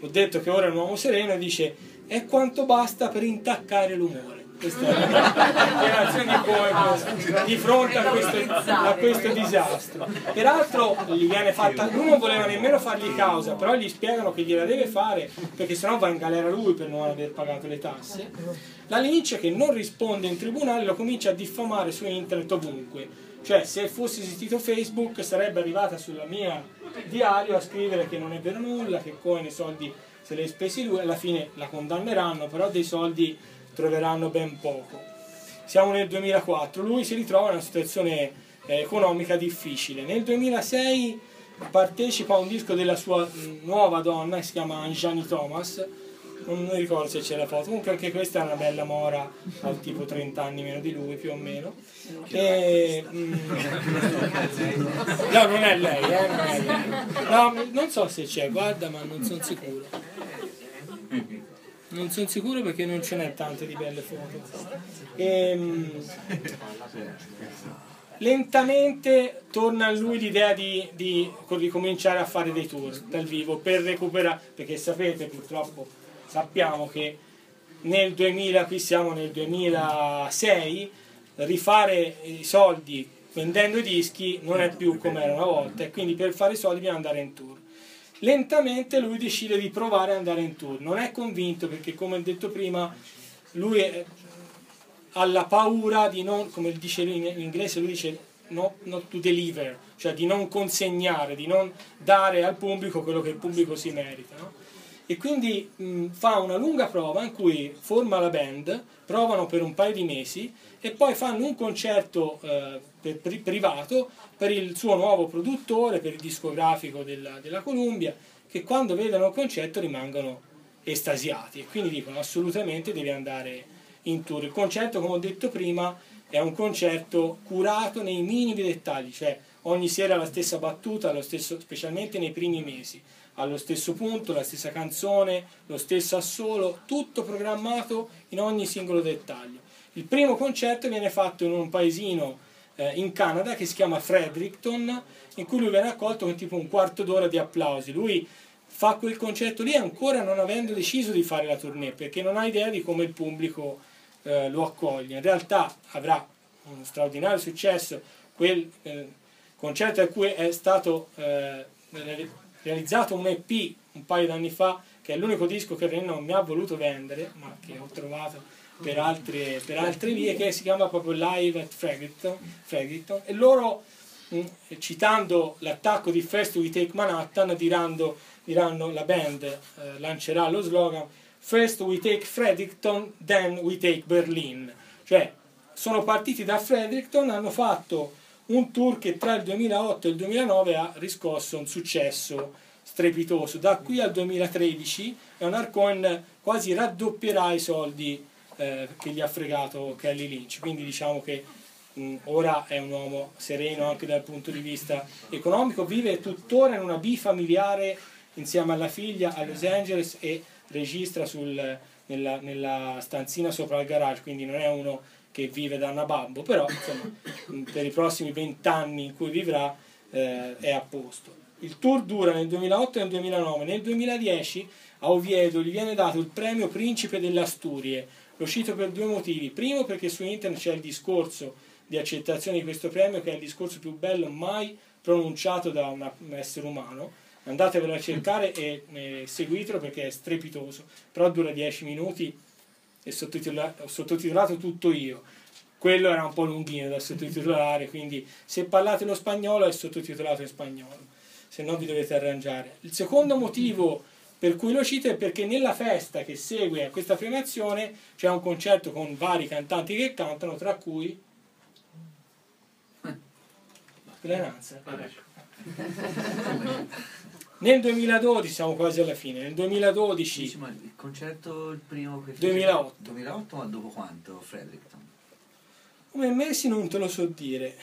ho detto che ora è un uomo sereno, dice è quanto basta per intaccare l'umore. Questa è la dichiarazione di Cohen di fronte a questo, a questo disastro. Peraltro gli viene fatta, lui non voleva nemmeno fargli causa, però gli spiegano che gliela deve fare perché sennò va in galera lui per non aver pagato le tasse. La Lynch che non risponde in tribunale lo comincia a diffamare su internet ovunque. Cioè se fosse esistito Facebook sarebbe arrivata sulla mia diario a scrivere che non è vero nulla, che Cohen i soldi se li ha spesi lui, alla fine la condanneranno, però dei soldi troveranno ben poco. Siamo nel 2004, lui si ritrova in una situazione eh, economica difficile. Nel 2006 partecipa a un disco della sua mh, nuova donna che si chiama Anjani Thomas, non mi ricordo se c'è la foto, comunque anche questa è una bella mora, ha tipo 30 anni meno di lui più o meno. E, mm, no, non è lei, eh, non è lei. No, non so se c'è, guarda, ma non sono sicuro. Non sono sicuro perché non ce n'è tante di belle foto. Ehm, lentamente torna a lui l'idea di, di ricominciare a fare dei tour dal vivo per recuperare, perché sapete purtroppo, sappiamo che nel 2000, qui siamo nel 2006, rifare i soldi vendendo i dischi non è più come era una volta e quindi per fare i soldi bisogna andare in tour. Lentamente lui decide di provare ad andare in tour, non è convinto perché come ho detto prima lui è, ha la paura di non, come dice in inglese, lui dice no, not to deliver, cioè di non consegnare, di non dare al pubblico quello che il pubblico si merita. no? E quindi mh, fa una lunga prova in cui forma la band, provano per un paio di mesi e poi fanno un concerto eh, per- pri- privato per il suo nuovo produttore, per il discografico della, della Columbia, che quando vedono il concerto rimangono estasiati e quindi dicono assolutamente devi andare in tour. Il concerto, come ho detto prima, è un concerto curato nei minimi dettagli, cioè ogni sera la stessa battuta, lo stesso, specialmente nei primi mesi, allo stesso punto, la stessa canzone, lo stesso assolo, tutto programmato in ogni singolo dettaglio. Il primo concerto viene fatto in un paesino eh, in Canada che si chiama Fredericton, in cui lui viene accolto con tipo un quarto d'ora di applausi. Lui fa quel concerto lì ancora non avendo deciso di fare la tournée, perché non ha idea di come il pubblico eh, lo accoglie. In realtà avrà un straordinario successo quel eh, concerto a cui è stato eh, realizzato un EP un paio d'anni fa, che è l'unico disco che René non mi ha voluto vendere, ma che ho trovato per altre, per altre vie, che si chiama proprio Live at Fredericton, Fredericton e loro, mh, citando l'attacco di First We Take Manhattan, diranno, diranno la band eh, lancerà lo slogan First we take Fredericton, then we take Berlin. Cioè, sono partiti da Fredericton, hanno fatto un tour che tra il 2008 e il 2009 ha riscosso un successo strepitoso. Da qui al 2013 Leonard quasi raddoppierà i soldi eh, che gli ha fregato Kelly Lynch. Quindi diciamo che mh, ora è un uomo sereno anche dal punto di vista economico, vive tuttora in una bifamiliare insieme alla figlia a Los Angeles e registra sul, nella, nella stanzina sopra il garage, quindi non è uno che vive da Nababbo, però insomma, per i prossimi vent'anni in cui vivrà eh, è a posto. Il tour dura nel 2008 e nel 2009. Nel 2010 a Oviedo gli viene dato il premio Principe delle Asturie. Lo cito per due motivi. Primo perché su internet c'è il discorso di accettazione di questo premio che è il discorso più bello mai pronunciato da un essere umano andatevelo a cercare e eh, seguitelo perché è strepitoso, però dura 10 minuti e sottotitolato, ho sottotitolato tutto io. Quello era un po' lunghino da sottotitolare, quindi se parlate lo spagnolo è sottotitolato in spagnolo, se no vi dovete arrangiare. Il secondo motivo per cui lo cito è perché nella festa che segue a questa premiazione c'è un concerto con vari cantanti che cantano, tra cui... Speranza. Nel 2012, siamo quasi alla fine, nel 2012... Dici, ma il concerto il primo che 2008. 2008, ma dopo quanto Fredericton? Come mesi non te lo so dire,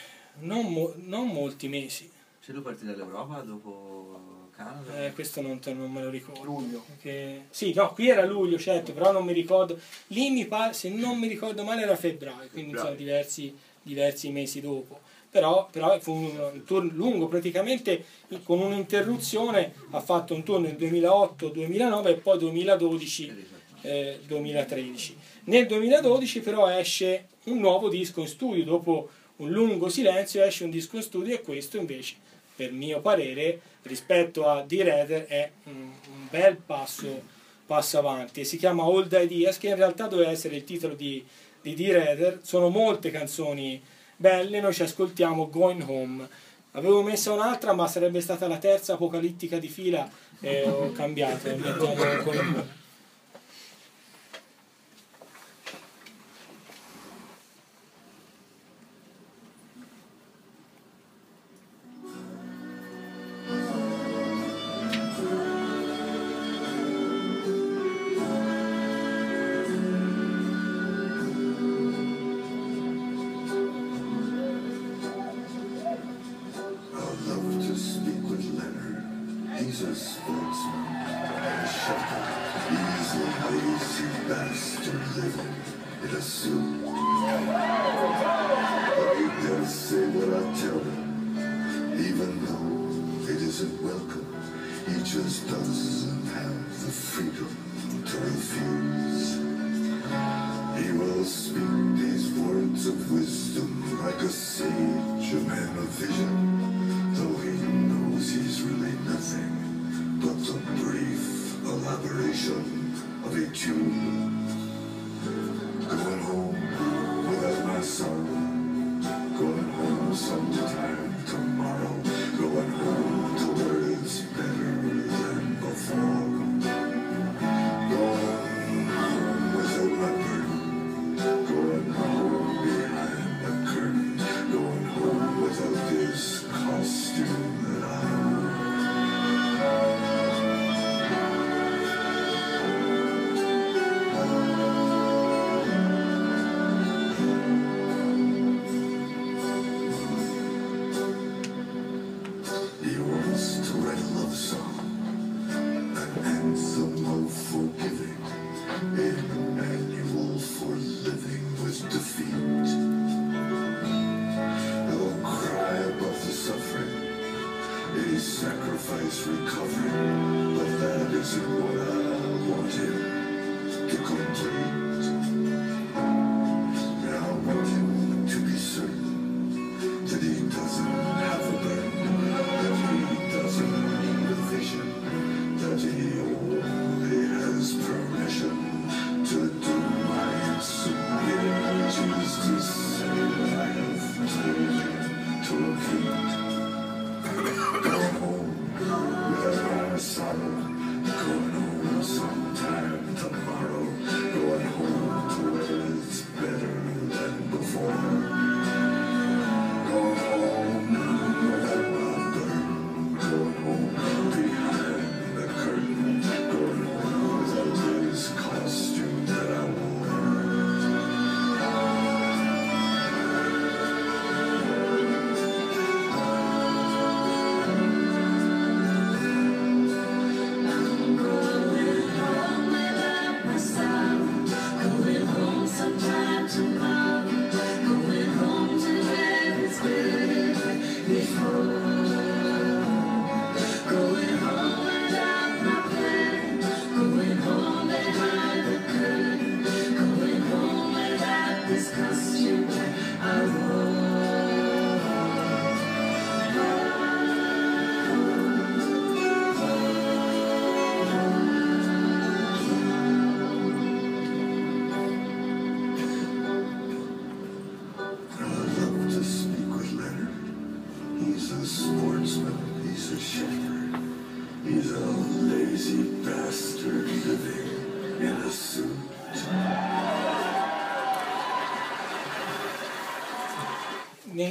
non, mo- non molti mesi. Se lui partì dall'Europa dopo Canada? Eh, questo non, te, non me lo ricordo. Luglio? Perché... Sì, no, qui era luglio, certo, però non mi ricordo. Lì mi pare, se non mi ricordo male, era febbraio, quindi febbraio. sono diversi, diversi mesi dopo però, però fu un tour lungo, praticamente con un'interruzione ha fatto un tour nel 2008-2009 e poi 2012-2013. Eh, nel 2012 però esce un nuovo disco in studio, dopo un lungo silenzio esce un disco in studio e questo invece, per mio parere, rispetto a The Redder è un, un bel passo, passo, avanti. Si chiama Old Ideas che in realtà doveva essere il titolo di, di The Redder, sono molte canzoni belle, noi ci ascoltiamo Going Home. Avevo messo un'altra, ma sarebbe stata la terza apocalittica di fila e ho cambiato.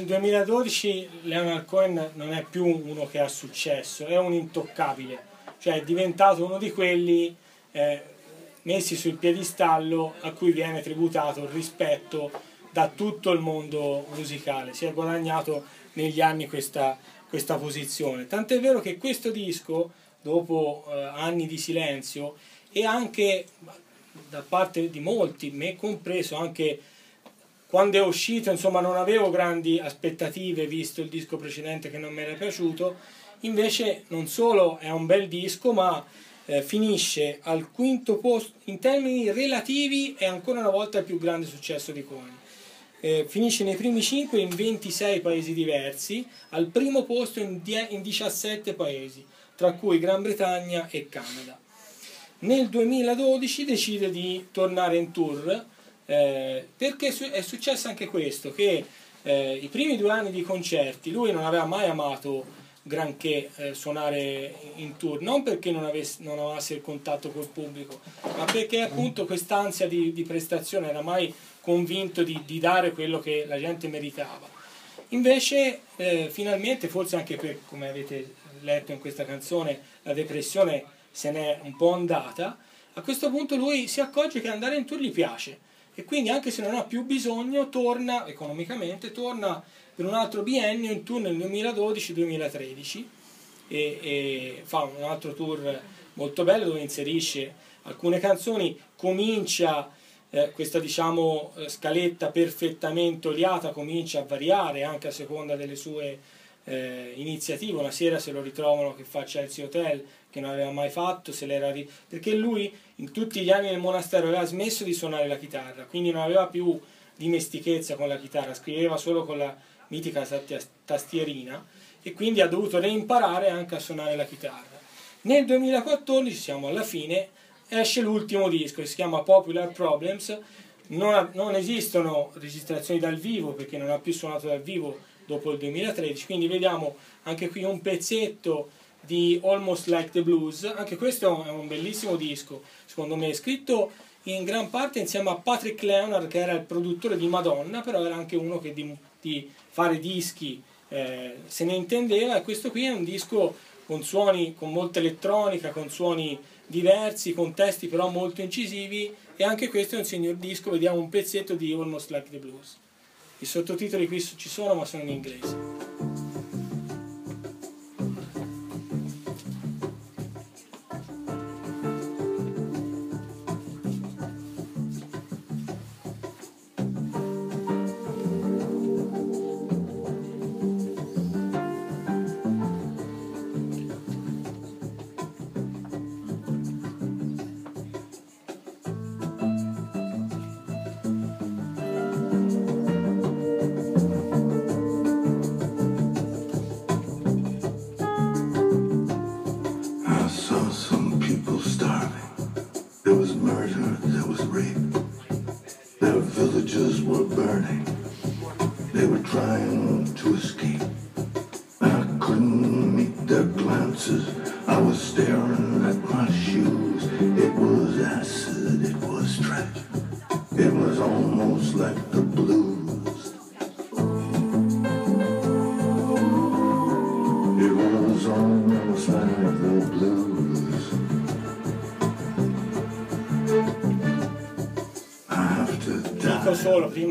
nel 2012 Leonard Cohen non è più uno che ha successo, è un intoccabile, cioè è diventato uno di quelli eh, messi sul piedistallo a cui viene tributato il rispetto da tutto il mondo musicale, si è guadagnato negli anni questa, questa posizione. Tant'è vero che questo disco, dopo eh, anni di silenzio, e anche da parte di molti, me compreso, anche quando è uscito, insomma, non avevo grandi aspettative visto il disco precedente che non mi era piaciuto, invece non solo è un bel disco, ma eh, finisce al quinto posto in termini relativi è ancora una volta il più grande successo di Cohen. Eh, finisce nei primi 5 in 26 paesi diversi, al primo posto in, die- in 17 paesi, tra cui Gran Bretagna e Canada. Nel 2012 decide di tornare in tour eh, perché è successo anche questo, che eh, i primi due anni di concerti lui non aveva mai amato granché eh, suonare in tour, non perché non, avesse, non avesse il contatto col pubblico, ma perché appunto quest'ansia di, di prestazione era mai convinto di, di, dare quello che la gente meritava. Invece, eh, finalmente, forse anche per, come avete letto in questa canzone, la depressione se n'è un po' andata, a questo punto lui si accorge che andare in tour gli piace e quindi anche se non ha più bisogno, torna economicamente, torna per un altro biennio in tour nel 2012-2013 e, e, fa un altro tour molto bello dove inserisce alcune canzoni, comincia eh, questa diciamo eh, scaletta perfettamente oliata, comincia a variare anche a seconda delle sue eh, iniziative, una sera se lo ritrovano che fa Chelsea Hotel che non aveva mai fatto, se l'era ri... perché lui in tutti gli anni nel monastero aveva smesso di suonare la chitarra, quindi non aveva più dimestichezza con la chitarra, scriveva solo con la mitica tastierina e quindi ha dovuto reimparare anche a suonare la chitarra. Nel 2014, siamo alla fine, esce l'ultimo disco che si chiama Popular Problems, non, ha, non, esistono registrazioni dal vivo perché non ha più suonato dal vivo dopo il 2013, quindi vediamo anche qui un pezzetto di Almost Like the Blues, anche questo è un bellissimo disco, secondo me, scritto in gran parte insieme a Patrick Leonard che era il produttore di Madonna, però era anche uno che di, di fare dischi eh, se ne intendeva e questo qui è un disco con suoni, con molta elettronica, con suoni diversi, con testi però molto incisivi e anche questo è un signor disco, vediamo un pezzetto di Almost Like the Blues. I sottotitoli qui ci sono ma sono in inglese.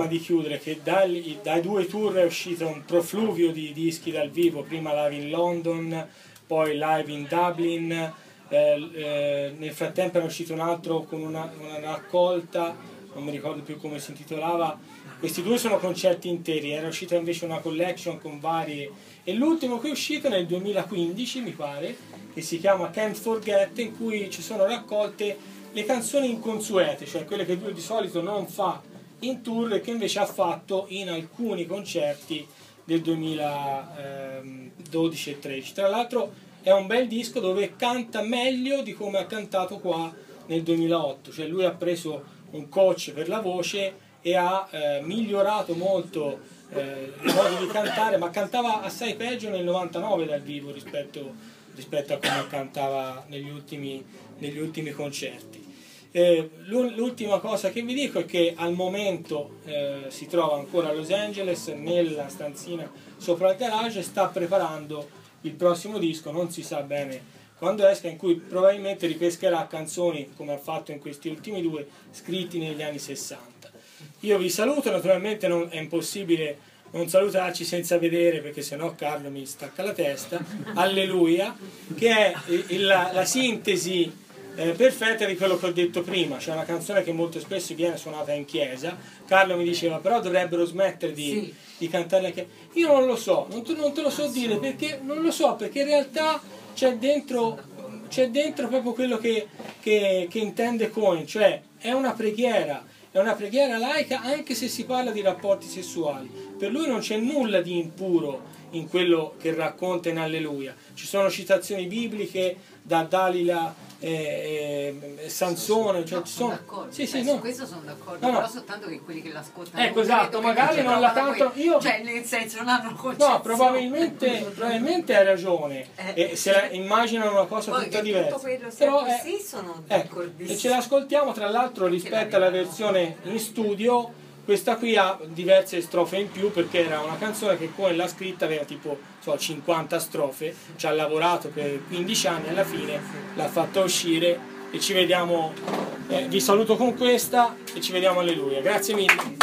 Prima di chiudere che dai, dai, due tour è uscito un profluvio di dischi dal vivo, prima live in London, poi live in Dublin, eh, eh, nel frattempo era uscito un altro con una, una, raccolta, non mi ricordo più come si intitolava, questi due sono concerti interi, era uscita invece una collection con varie e l'ultimo che è uscito nel 2015 mi pare, che si chiama Can't Forget, in cui ci sono raccolte le canzoni inconsuete, cioè quelle che lui di solito non fa in tour che invece ha fatto in alcuni concerti del 2012 e 2013. Tra l'altro è un bel disco dove canta meglio di come ha cantato qua nel 2008, cioè lui ha preso un coach per la voce e ha eh, migliorato molto eh, il modo di cantare, ma cantava assai peggio nel 99 dal vivo rispetto, rispetto a come cantava negli ultimi, negli ultimi concerti. Eh, l'ultima cosa che vi dico è che al momento eh, si trova ancora a Los Angeles nella stanzina sopra il garage e sta preparando il prossimo disco, non si sa bene quando esca, in cui probabilmente ripescherà canzoni come ha fatto in questi ultimi due, scritti negli anni 60. io vi saluto, naturalmente non, è impossibile non salutarci senza vedere perché sennò Carlo mi stacca la testa, Alleluia, che è la, la sintesi eh, perfetta di quello che ho detto prima, c'è una canzone che molto spesso viene suonata in chiesa, Carlo mi diceva però dovrebbero smettere di, Sì. di cantarla in chiesa, io non lo so, non te, non te lo so dire perché non lo so, perché in realtà c'è dentro, c'è dentro proprio quello che, che, che intende Cohen, cioè è una preghiera, è una preghiera laica anche se si parla di rapporti sessuali. Per lui non c'è nulla di impuro in quello che racconta in Alleluia. Ci sono citazioni bibliche da Dalila, eh, eh, Sansone, cioè No, ci sono Sì, sì, Beh, su no. questo sono d'accordo, No, no. però soltanto che quelli che l'ascoltano Ecco, esatto, magari non la tanto- quei- io- Cioè, nel senso, non hanno concezione. No, probabilmente, probabilmente hai ragione. Eh. E se la immaginano una cosa Poi tutta diversa. tutto quello Però è- così, sono Ecco, e ce l'ascoltiamo tra l'altro rispetto alla versione in studio questa qui ha diverse strofe in più perché era una canzone che Cohen l'ha scritta aveva tipo so, 50 strofe ci ha lavorato per 15 anni alla fine l'ha fatta uscire e ci vediamo eh, vi saluto con questa e ci vediamo alleluia grazie mille